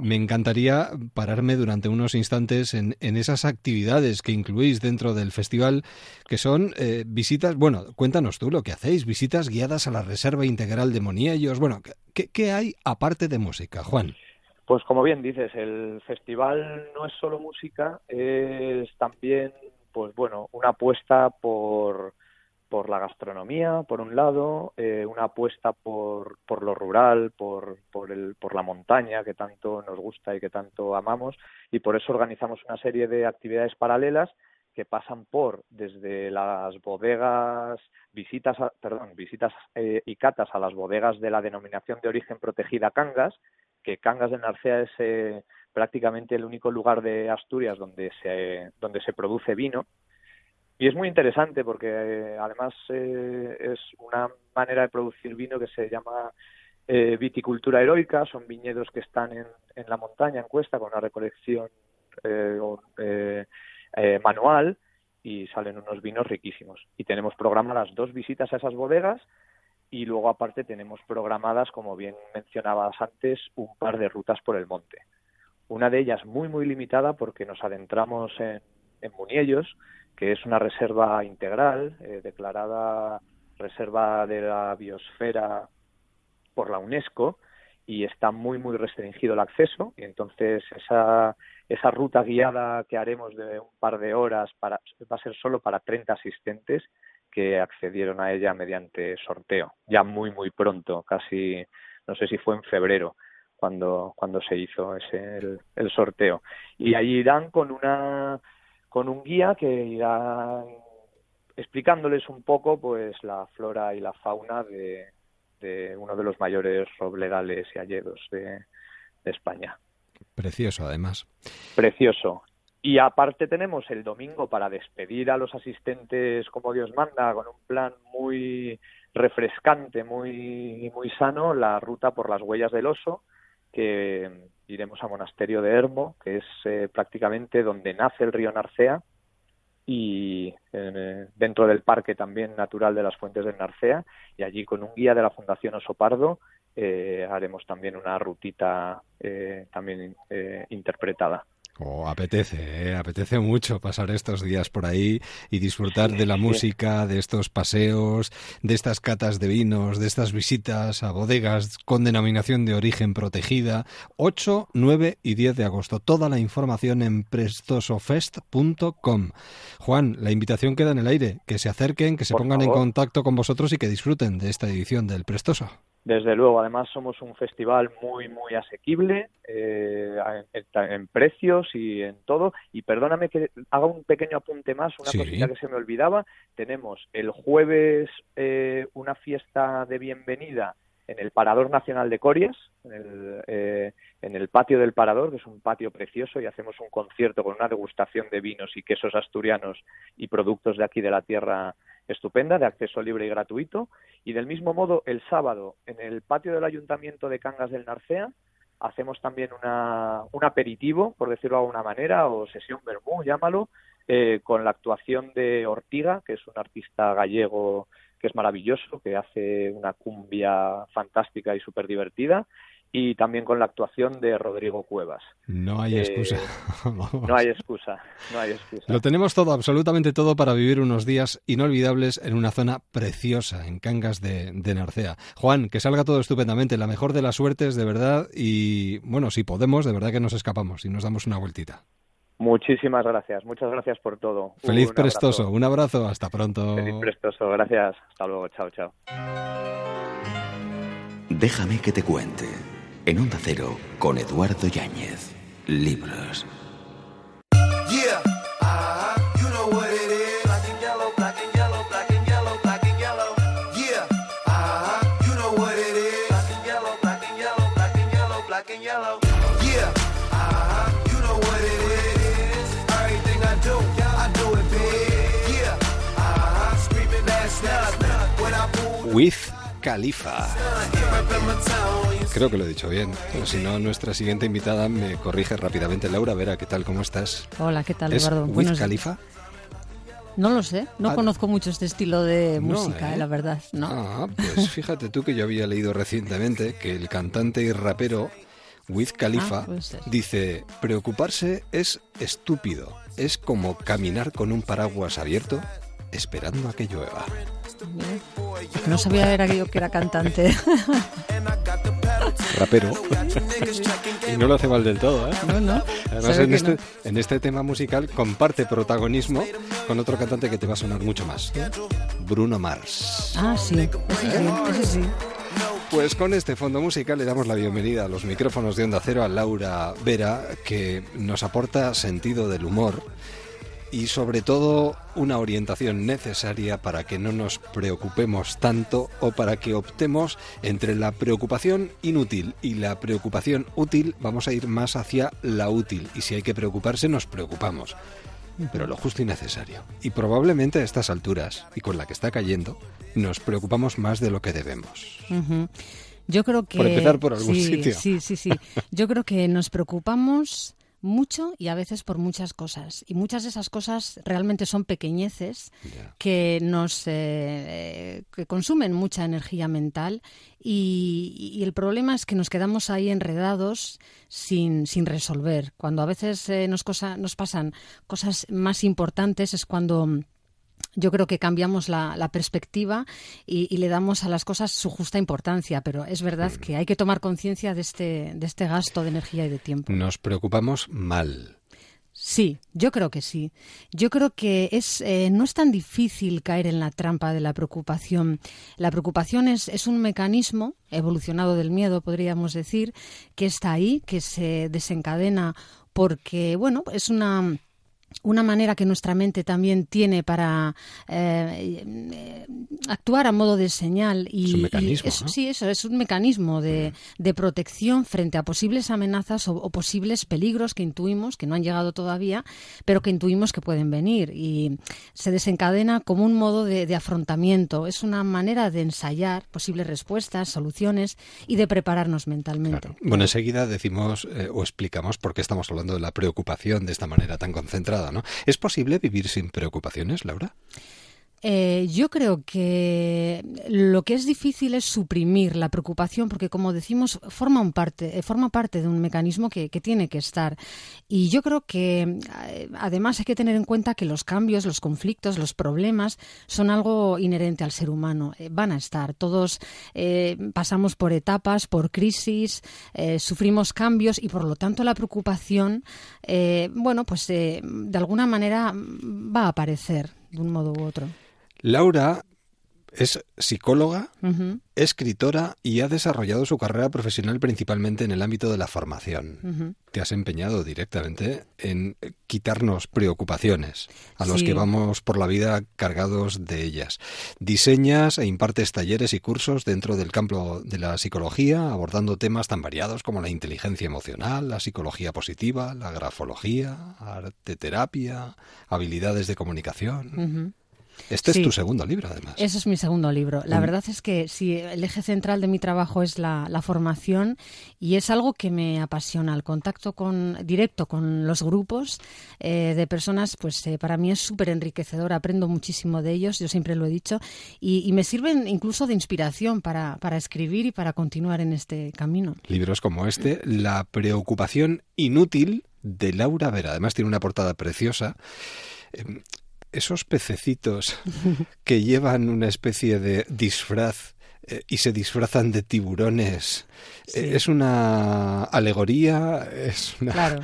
me encantaría pararme durante unos instantes en, en, esas actividades que incluís dentro del festival, que son eh, visitas, bueno, cuéntanos tú lo que hacéis, visitas guiadas a la Reserva Integral de Moniellos. Bueno, ¿qué, qué hay aparte de música, Juan? Pues como bien dices, el festival no es solo música, es también, pues bueno, una apuesta por, por la gastronomía, por un lado, eh, una apuesta por, por lo rural, por, por, el, por la montaña que tanto nos gusta y que tanto amamos, y por eso organizamos una serie de actividades paralelas que pasan por desde las bodegas, visitas, perdón, visitas eh, y catas a las bodegas de la denominación de origen protegida Cangas, que Cangas de Narcea es eh, prácticamente el único lugar de Asturias donde se, donde se produce vino. Y es muy interesante porque eh, además eh, es una manera de producir vino que se llama viticultura heroica. Son viñedos que están en, en, la montaña, en cuesta, con una recolección manual y salen unos vinos riquísimos. Y tenemos programadas dos visitas a esas bodegas y luego aparte tenemos programadas, como bien mencionabas antes, un par de rutas por el monte. Una de ellas muy muy limitada porque nos adentramos en, en Muniellos, que es una reserva integral eh, declarada reserva de la biosfera por la UNESCO y está muy muy restringido el acceso y entonces esa esa ruta guiada que haremos de un par de horas para, va a ser solo para 30 asistentes que accedieron a ella mediante sorteo, ya muy, muy pronto, casi, no sé si fue en febrero, cuando, cuando se hizo ese, el, sorteo. Y allí irán con, una, con un guía que irá explicándoles un poco pues la flora y la fauna de, de uno de los mayores robledales y de, de España. Precioso, además. Precioso. Y aparte tenemos el domingo para despedir a los asistentes como Dios manda, con un plan muy refrescante, muy, muy sano, la ruta por las huellas del oso, que iremos a Monasterio de Hermo, que es eh, prácticamente donde nace el río Narcea, y eh, dentro del Parque también Natural de las Fuentes del Narcea, y allí con un guía de la Fundación Oso Pardo eh, haremos también una rutita también interpretada. Oh, apetece, ¿eh? apetece mucho pasar estos días por ahí y disfrutar de la música, de estos paseos, de estas catas de vinos, de estas visitas a bodegas con denominación de origen protegida. 8, 9 y 10 de agosto. Toda la información en prestosofest.com. Juan, la invitación queda en el aire. Que se acerquen, que se pongan en contacto con vosotros y que disfruten de esta edición del Prestoso. Desde luego, además somos un festival muy, muy asequible eh, en, precios y en todo. Y perdóname que haga un pequeño apunte más, una cosita que se me olvidaba. Tenemos el jueves eh, una fiesta de bienvenida en el Parador Nacional de Corias, en el, eh, en el patio del Parador, que es un patio precioso, y hacemos un concierto con una degustación de vinos y quesos asturianos y productos de aquí de la tierra estupenda, de acceso libre y gratuito. Y del mismo modo, el sábado, en el patio del Ayuntamiento de Cangas del Narcea, hacemos también una, un aperitivo, por decirlo de alguna manera, o sesión vermú, llámalo, eh, con la actuación de Ortiga, que es un artista gallego que es maravilloso, que hace una cumbia fantástica y súper divertida, y también con la actuación de Rodrigo Cuevas. No hay excusa. no hay excusa, no hay excusa. Lo tenemos todo, absolutamente todo para vivir unos días inolvidables en una zona preciosa, en Cangas de, Narcea. Juan, que salga todo estupendamente, la mejor de las suertes, de verdad, y bueno, si podemos, de verdad que nos escapamos y nos damos una vueltita. Muchísimas gracias, muchas gracias por todo. Feliz prestoso, un abrazo, hasta pronto. Feliz prestoso, gracias, hasta luego, chao, chao. Déjame que te cuente en Onda Cero con Eduardo Yáñez. Libros. With Khalifa. Creo que lo he dicho bien. Pero si no, nuestra siguiente invitada me corrige rápidamente. Laura Vera, ¿qué tal? ¿Cómo estás? Hola, ¿qué tal, ¿Es Eduardo? Wiz Khalifa? No lo sé, no ah. conozco mucho este estilo de música, ¿eh? la verdad. ¿no? Ah, pues fíjate tú que yo había leído recientemente que el cantante y rapero Wiz Khalifa ah, dice, preocuparse es estúpido, es como caminar con un paraguas abierto esperando a que llueva. No sabía era que yo que era cantante. rapero. y no lo hace mal del todo, ¿eh? No, no. Además, en este, en este tema musical comparte protagonismo con otro cantante que te va a sonar mucho más. Bruno Mars. Ah, sí. Ese sí, ese sí. Pues con este fondo musical le damos la bienvenida a los micrófonos de Onda Cero a Laura Vera, que nos aporta sentido del humor y sobre todo una orientación necesaria para que no nos preocupemos tanto o para que optemos entre la preocupación inútil y la preocupación útil, vamos a ir más hacia la útil y si hay que preocuparse nos preocupamos. Pero lo justo y necesario. Y probablemente a estas alturas, y con la que está cayendo, nos preocupamos más de lo que debemos. Yo creo que... Por empezar por algún sí, sitio. Sí, sí, sí. Yo creo que nos preocupamos mucho y a veces por muchas cosas. Y muchas de esas cosas realmente son pequeñeces que nos eh, eh, que consumen mucha energía mental y, y el problema es que nos quedamos ahí enredados sin, sin resolver. Cuando a veces eh, nos, cosa, nos pasan cosas más importantes es cuando yo creo que cambiamos la, la perspectiva y, y le damos a las cosas su justa importancia, pero es verdad que hay que tomar conciencia de este, de este gasto de energía y de tiempo. Nos preocupamos mal. Sí, yo creo que sí. Yo creo que es, eh, no es tan difícil caer en la trampa de la preocupación. La preocupación es, es un mecanismo evolucionado del miedo, podríamos decir, que está ahí, que se desencadena porque, bueno, es una una manera que nuestra mente también tiene para eh, eh, actuar a modo de señal y, Es un mecanismo, y eso, ¿no? sí eso es un mecanismo de, de protección frente a posibles amenazas o, o posibles peligros que intuimos que no han llegado todavía pero que intuimos que pueden venir. Y se desencadena como un modo de, de afrontamiento. Es una manera de ensayar posibles respuestas soluciones y de prepararnos mentalmente. Bueno, enseguida decimos eh, o explicamos por qué estamos hablando de la preocupación de esta manera tan concentrada, ¿Es posible vivir sin preocupaciones, Laura? Eh, yo creo que lo que es difícil es suprimir la preocupación, porque como decimos, forma, un parte, eh, forma parte de un mecanismo que, tiene que estar. Y yo creo que eh, además hay que tener en cuenta que los cambios, los conflictos, los problemas son algo inherente al ser humano. Eh, van a estar. Todos eh, pasamos por etapas, por crisis, sufrimos cambios y por lo tanto la preocupación, bueno, pues de alguna manera va a aparecer de un modo u otro. Laura es psicóloga, escritora y ha desarrollado su carrera profesional principalmente en el ámbito de la formación. Te has empeñado directamente en quitarnos preocupaciones a los Sí. que vamos por la vida cargados de ellas. Diseñas e impartes talleres y cursos dentro del campo de la psicología, abordando temas tan variados como la inteligencia emocional, la psicología positiva, la grafología, arte terapia, habilidades de comunicación. Este Sí. es tu segundo libro, además. Ese es mi segundo libro. La Mm. verdad es que sí, el eje central de mi trabajo es la, la formación y es algo que me apasiona. El contacto con, directo con los grupos eh, de personas, pues eh, para mí es súper enriquecedor. Aprendo muchísimo de ellos, yo siempre lo he dicho, y, y me sirven incluso de inspiración para, para escribir y para continuar en este camino. Libros como este, La preocupación inútil de Laura Vera. Además tiene una portada preciosa. Esos pececitos que llevan una especie de disfraz eh, y se disfrazan de tiburones. eh, ¿Es una alegoría? Es una... Claro.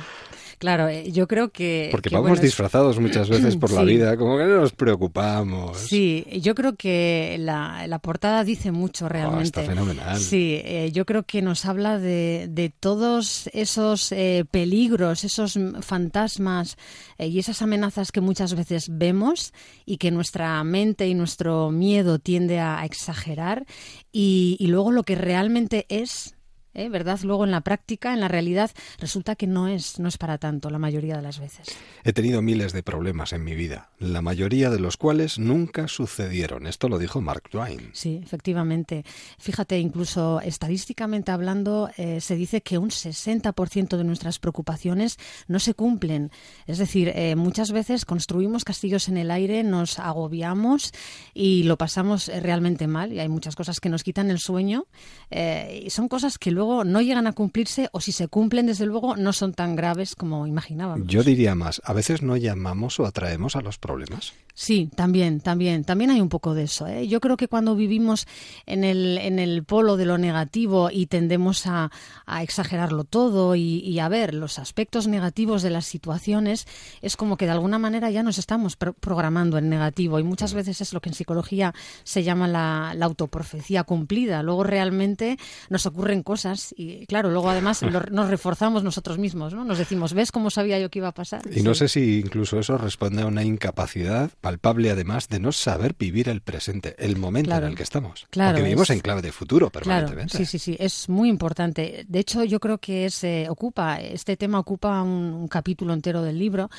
Claro, eh, yo creo que... Porque que, vamos bueno, disfrazados muchas veces por la vida, como que no nos preocupamos. Sí, yo creo que la, la portada dice mucho realmente. Oh, está fenomenal. Sí, eh, yo creo que nos habla de, de todos esos eh, peligros, esos fantasmas eh, y esas amenazas que muchas veces vemos y que nuestra mente y nuestro miedo tiende a, a exagerar y, y luego lo que realmente es. ¿Eh? ¿Verdad? Luego en la práctica, en la realidad, resulta que no es, no es para tanto la mayoría de las veces. He tenido miles de problemas en mi vida, la mayoría de los cuales nunca sucedieron. Esto lo dijo Mark Twain. Sí, efectivamente. Fíjate, incluso estadísticamente hablando, eh, se dice que un 60% de nuestras preocupaciones no se cumplen. Es decir, eh, muchas veces construimos castillos en el aire, nos agobiamos y lo pasamos eh, realmente mal. Y hay muchas cosas que nos quitan el sueño. eh, y son cosas que luego luego no llegan a cumplirse o si se cumplen, desde luego, no son tan graves como imaginábamos. Yo diría más, a veces no llamamos o atraemos a los problemas. Sí, también, también, también hay un poco de eso. ¿eh? Yo creo que cuando vivimos en el, en el polo de lo negativo y tendemos a, a exagerarlo todo y, y, a ver los aspectos negativos de las situaciones, es como que de alguna manera ya nos estamos programando en negativo y muchas veces es lo que en psicología se llama la, la autoprofecía cumplida. Luego realmente nos ocurren cosas y claro, luego además nos reforzamos nosotros mismos, ¿no? Nos decimos, ¿ves cómo sabía yo que iba a pasar? Y no sé si incluso eso responde a una incapacidad palpable además de no saber vivir el presente, el momento en el que estamos. Claro, Porque vivimos en clave de futuro permanentemente. sí, sí, sí, es muy importante. De hecho, yo creo que es, ocupa, este tema ocupa un, capítulo entero del libro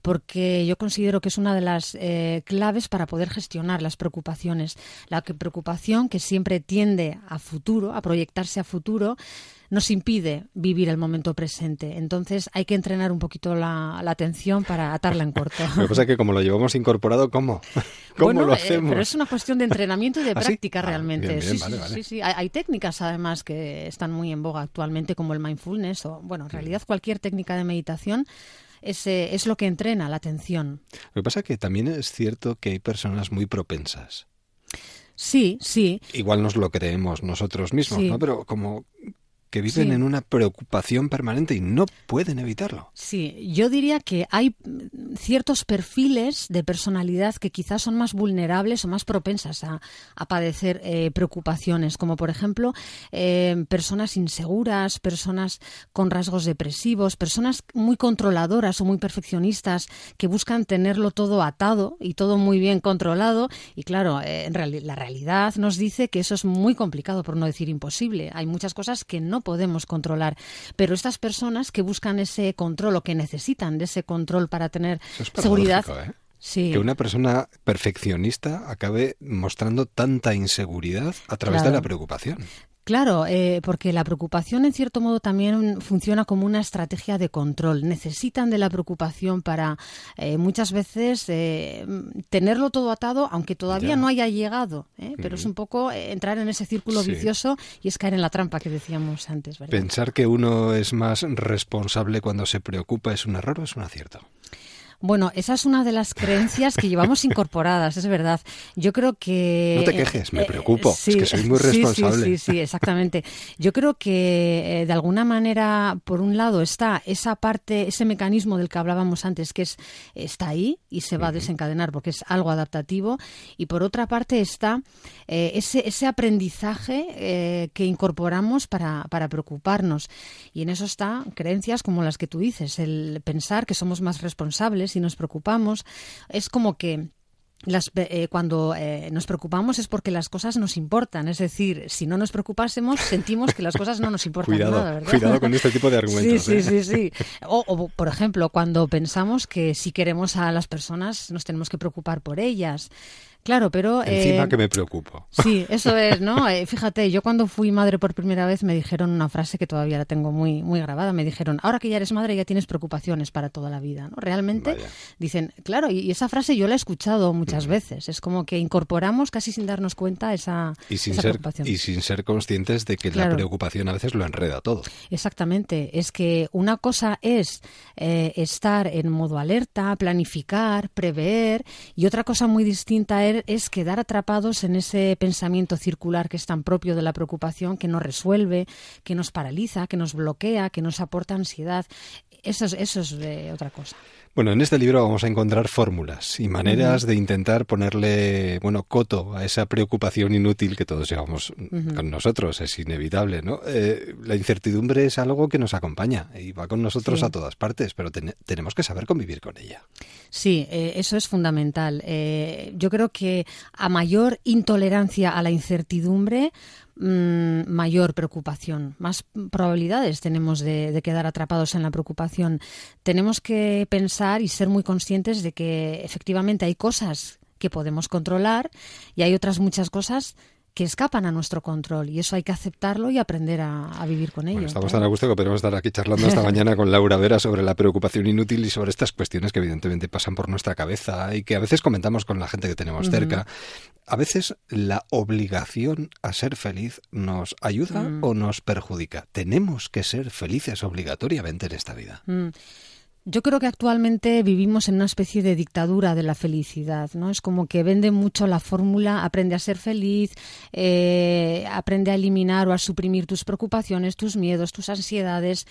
porque yo considero que es una de las eh, claves para poder gestionar las preocupaciones. La preocupación que siempre tiende a futuro, a proyectarse a futuro, nos impide vivir el momento presente. Entonces hay que entrenar un poquito la, atención para atarla en corto. Lo que pasa es que como lo llevamos incorporado, ¿cómo? ¿Cómo lo hacemos? pero es una cuestión de entrenamiento y de ¿Ah, práctica ah, realmente. sí, sí, sí, Hay, técnicas además que están muy en boga actualmente como el mindfulness o, bueno, en realidad cualquier técnica de meditación es, es lo que entrena la atención. Lo que pasa es que también es cierto que hay personas muy propensas. Sí, sí. Igual nos lo creemos nosotros mismos, ¿no? Pero como que viven en una preocupación permanente y no pueden evitarlo. Sí, yo diría que hay ciertos perfiles de personalidad que quizás son más vulnerables o más propensas a, padecer eh, preocupaciones, como por ejemplo eh, personas inseguras, personas con rasgos depresivos, personas muy controladoras o muy perfeccionistas que buscan tenerlo todo atado y todo muy bien controlado. Y claro, eh, en la realidad nos dice que eso es muy complicado, por no decir imposible. Hay muchas cosas que no podemos controlar. Pero estas personas que buscan ese control o que necesitan de ese control para tener seguridad. ¿eh? Que una persona perfeccionista acabe mostrando tanta inseguridad a través de la preocupación. Claro, eh, porque la preocupación en cierto modo también funciona como una estrategia de control. Necesitan de la preocupación para eh, muchas veces eh, tenerlo todo atado, aunque todavía no haya llegado. Pero es un poco entrar en ese círculo vicioso y es caer en la trampa que decíamos antes. Pensar que uno es más responsable cuando se preocupa es un error o es un acierto. Bueno, esa es una de las creencias que llevamos incorporadas, es verdad. Yo creo que... No te quejes, me preocupo, es que soy muy responsable. Sí, sí, sí, exactamente. Yo creo que eh, de alguna manera, por un lado, está esa parte, ese mecanismo del que hablábamos antes, que es está ahí y se va a desencadenar porque es algo adaptativo, y por otra parte está eh, ese, ese aprendizaje eh, que incorporamos para, para preocuparnos. Y en eso está creencias como las que tú dices, el pensar que somos más responsables si nos preocupamos, es como que las, eh, cuando eh, nos preocupamos es porque las cosas nos importan. Es decir, si no nos preocupásemos, sentimos que las cosas no nos importan cuidado, nada, ¿verdad? Cuidado con este tipo de argumentos. Sí, sí, ¿eh? sí, sí. O, o, por ejemplo, cuando pensamos que si queremos a las personas, nos tenemos que preocupar por ellas. Claro, pero... Encima eh, que me preocupo. Sí, eso es, ¿no? Eh, fíjate, yo cuando fui madre por primera vez me dijeron una frase que todavía la tengo muy, muy grabada. Me dijeron, ahora que ya eres madre ya tienes preocupaciones para toda la vida, ¿no? Realmente dicen, claro, y, esa frase yo la he escuchado muchas veces. Es como que incorporamos casi sin darnos cuenta esa, y sin ser, preocupación. Y sin ser conscientes de que la preocupación a veces lo enreda todo. Exactamente. Es que una cosa es eh, estar en modo alerta, planificar, prever, y otra cosa muy distinta es es quedar atrapados en ese pensamiento circular que es tan propio de la preocupación, que nos resuelve, que nos paraliza, que nos bloquea, que nos aporta ansiedad. Eso es, eso es otra cosa. Bueno, en este libro vamos a encontrar fórmulas y maneras de intentar ponerle, bueno, coto a esa preocupación inútil que todos llevamos con nosotros, es inevitable, ¿no? Eh, la incertidumbre es algo que nos acompaña y va con nosotros a todas partes, pero tenemos que saber convivir con ella. Sí, eh, eso es fundamental. Eh, yo creo que a mayor intolerancia a la incertidumbre, Mm, mayor preocupación, más probabilidades tenemos de, quedar atrapados en la preocupación. Tenemos que pensar y ser muy conscientes de que efectivamente hay cosas que podemos controlar y hay otras muchas cosas que escapan a nuestro control y eso hay que aceptarlo y aprender a, vivir con ello. estamos tan a gusto que podemos estar aquí charlando esta mañana con Laura Vera sobre la preocupación inútil y sobre estas cuestiones que evidentemente pasan por nuestra cabeza y que a veces comentamos con la gente que tenemos cerca. A veces la obligación a ser feliz nos ayuda mm. o nos perjudica. Tenemos que ser felices obligatoriamente en esta vida. Mm. Yo creo que actualmente vivimos en una especie de dictadura de la felicidad, ¿no? Es como que vende mucho la fórmula aprende a ser feliz, eh, aprende a eliminar o a suprimir tus preocupaciones, tus miedos, tus ansiedades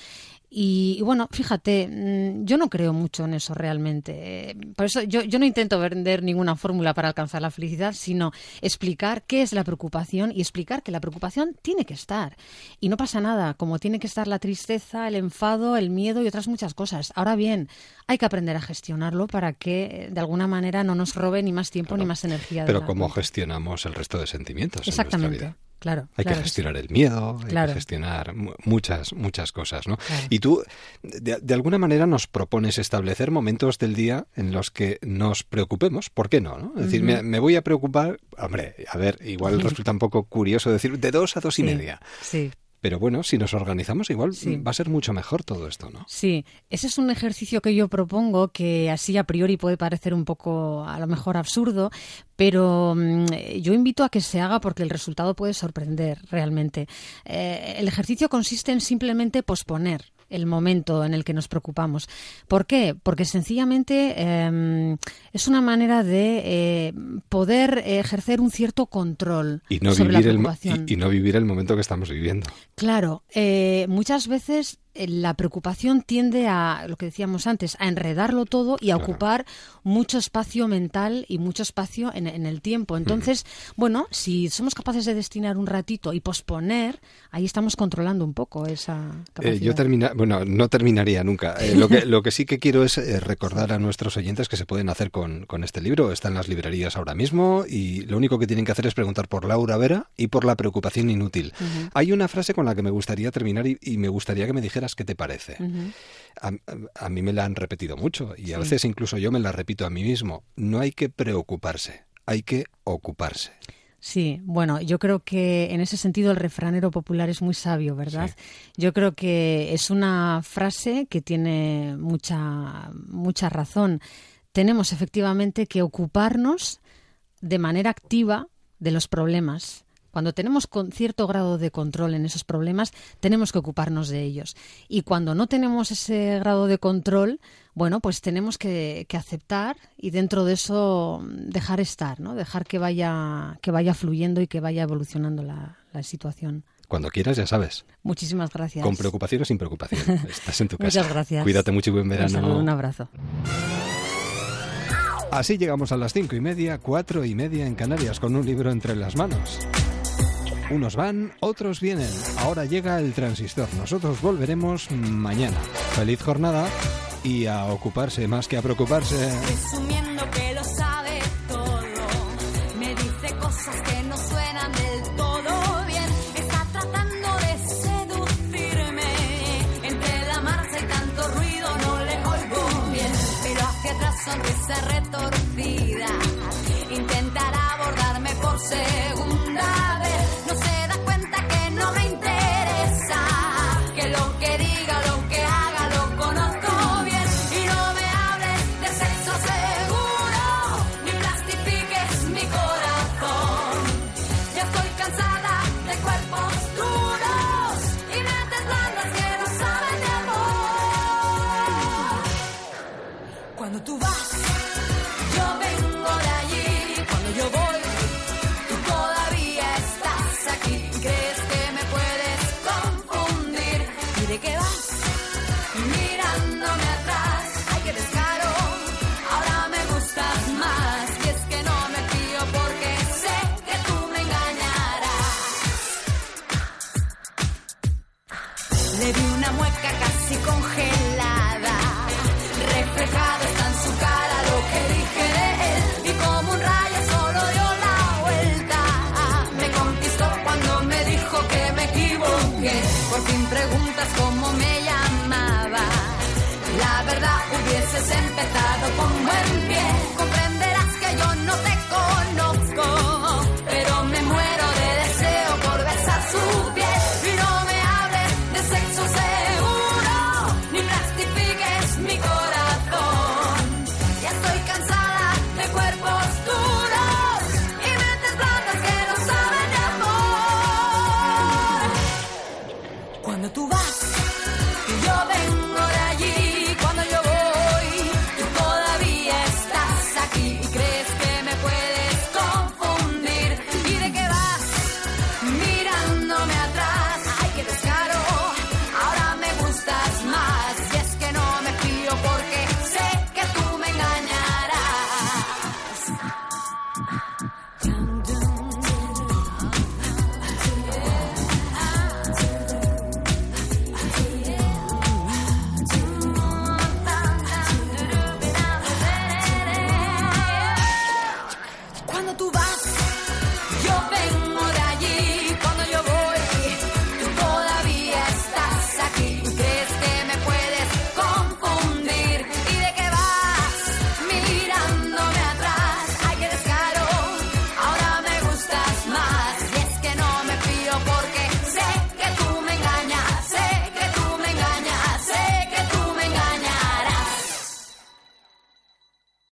y, bueno, fíjate, mm, yo no creo mucho en eso realmente. Por eso yo, yo no intento vender ninguna fórmula para alcanzar la felicidad, sino explicar qué es la preocupación y explicar que la preocupación tiene que estar. Y no pasa nada, como tiene que estar la tristeza, el enfado, el miedo y otras muchas cosas. Ahora bien, hay que aprender a gestionarlo para que de alguna manera no nos robe ni más tiempo ni más energía. Pero ¿cómo gestionamos el resto de sentimientos Exactamente. en nuestra vida? Claro, hay que gestionar el miedo, hay que gestionar muchas, muchas cosas, ¿no? Y tú, de, alguna manera, nos propones establecer momentos del día en los que nos preocupemos, ¿por qué no? no? Es decir, me, voy a preocupar, hombre, a ver, igual resulta un poco curioso decir de dos a dos y media. Sí. Pero bueno, si nos organizamos igual va a ser mucho mejor todo esto, ¿no? Sí, ese es un ejercicio que yo propongo que así a priori puede parecer un poco a lo mejor absurdo, pero mm, yo invito a que se haga porque el resultado puede sorprender realmente. Eh, el ejercicio consiste en simplemente posponer el momento en el que nos preocupamos. ¿Por qué? Porque sencillamente em, es una manera de eh, poder ejercer un cierto control y no sobre vivir la preocupación. El, y, no vivir el momento que estamos viviendo. Claro, eh, muchas veces la preocupación tiende a, lo que decíamos antes, a enredarlo todo y a ocupar mucho espacio mental y mucho espacio en, el tiempo. Entonces, bueno, si somos capaces de destinar un ratito y posponer, ahí estamos controlando un poco esa eh, capacidad. yo termina, bueno, no terminaría nunca. Eh, lo, que, lo que sí que quiero es recordar a nuestros oyentes que se pueden hacer con, con este libro. Está en las librerías ahora mismo y lo único que tienen que hacer es preguntar por Laura Vera y por la preocupación inútil. Hay una frase con la que me gustaría terminar y, y me gustaría que me dijeras qué te parece. a, mí me la han repetido mucho y a veces incluso yo me la repito a mí mismo. No hay que preocuparse, hay que ocuparse. Sí, bueno, yo creo que en ese sentido el refranero popular es muy sabio, ¿verdad? Yo creo que es una frase que tiene mucha, mucha razón. Tenemos efectivamente que ocuparnos de manera activa de los problemas cuando tenemos con cierto grado de control en esos problemas, tenemos que ocuparnos de ellos. Y cuando no tenemos ese grado de control, bueno, pues tenemos que, aceptar y dentro de eso dejar estar, ¿no? Dejar que vaya, que vaya fluyendo y que vaya evolucionando la, situación. Cuando quieras, ya sabes. Muchísimas gracias. Con preocupación o sin preocupación. Estás en tu casa. Muchas gracias. Cuídate mucho y buen verano. Un abrazo. Así llegamos a las cinco y media, cuatro y media en Canarias, con un libro entre las manos. Unos van, otros vienen. Ahora llega el transistor. Nosotros volveremos mañana. Feliz jornada y a ocuparse más que a preocuparse. Presumiendo que lo sabe todo. Me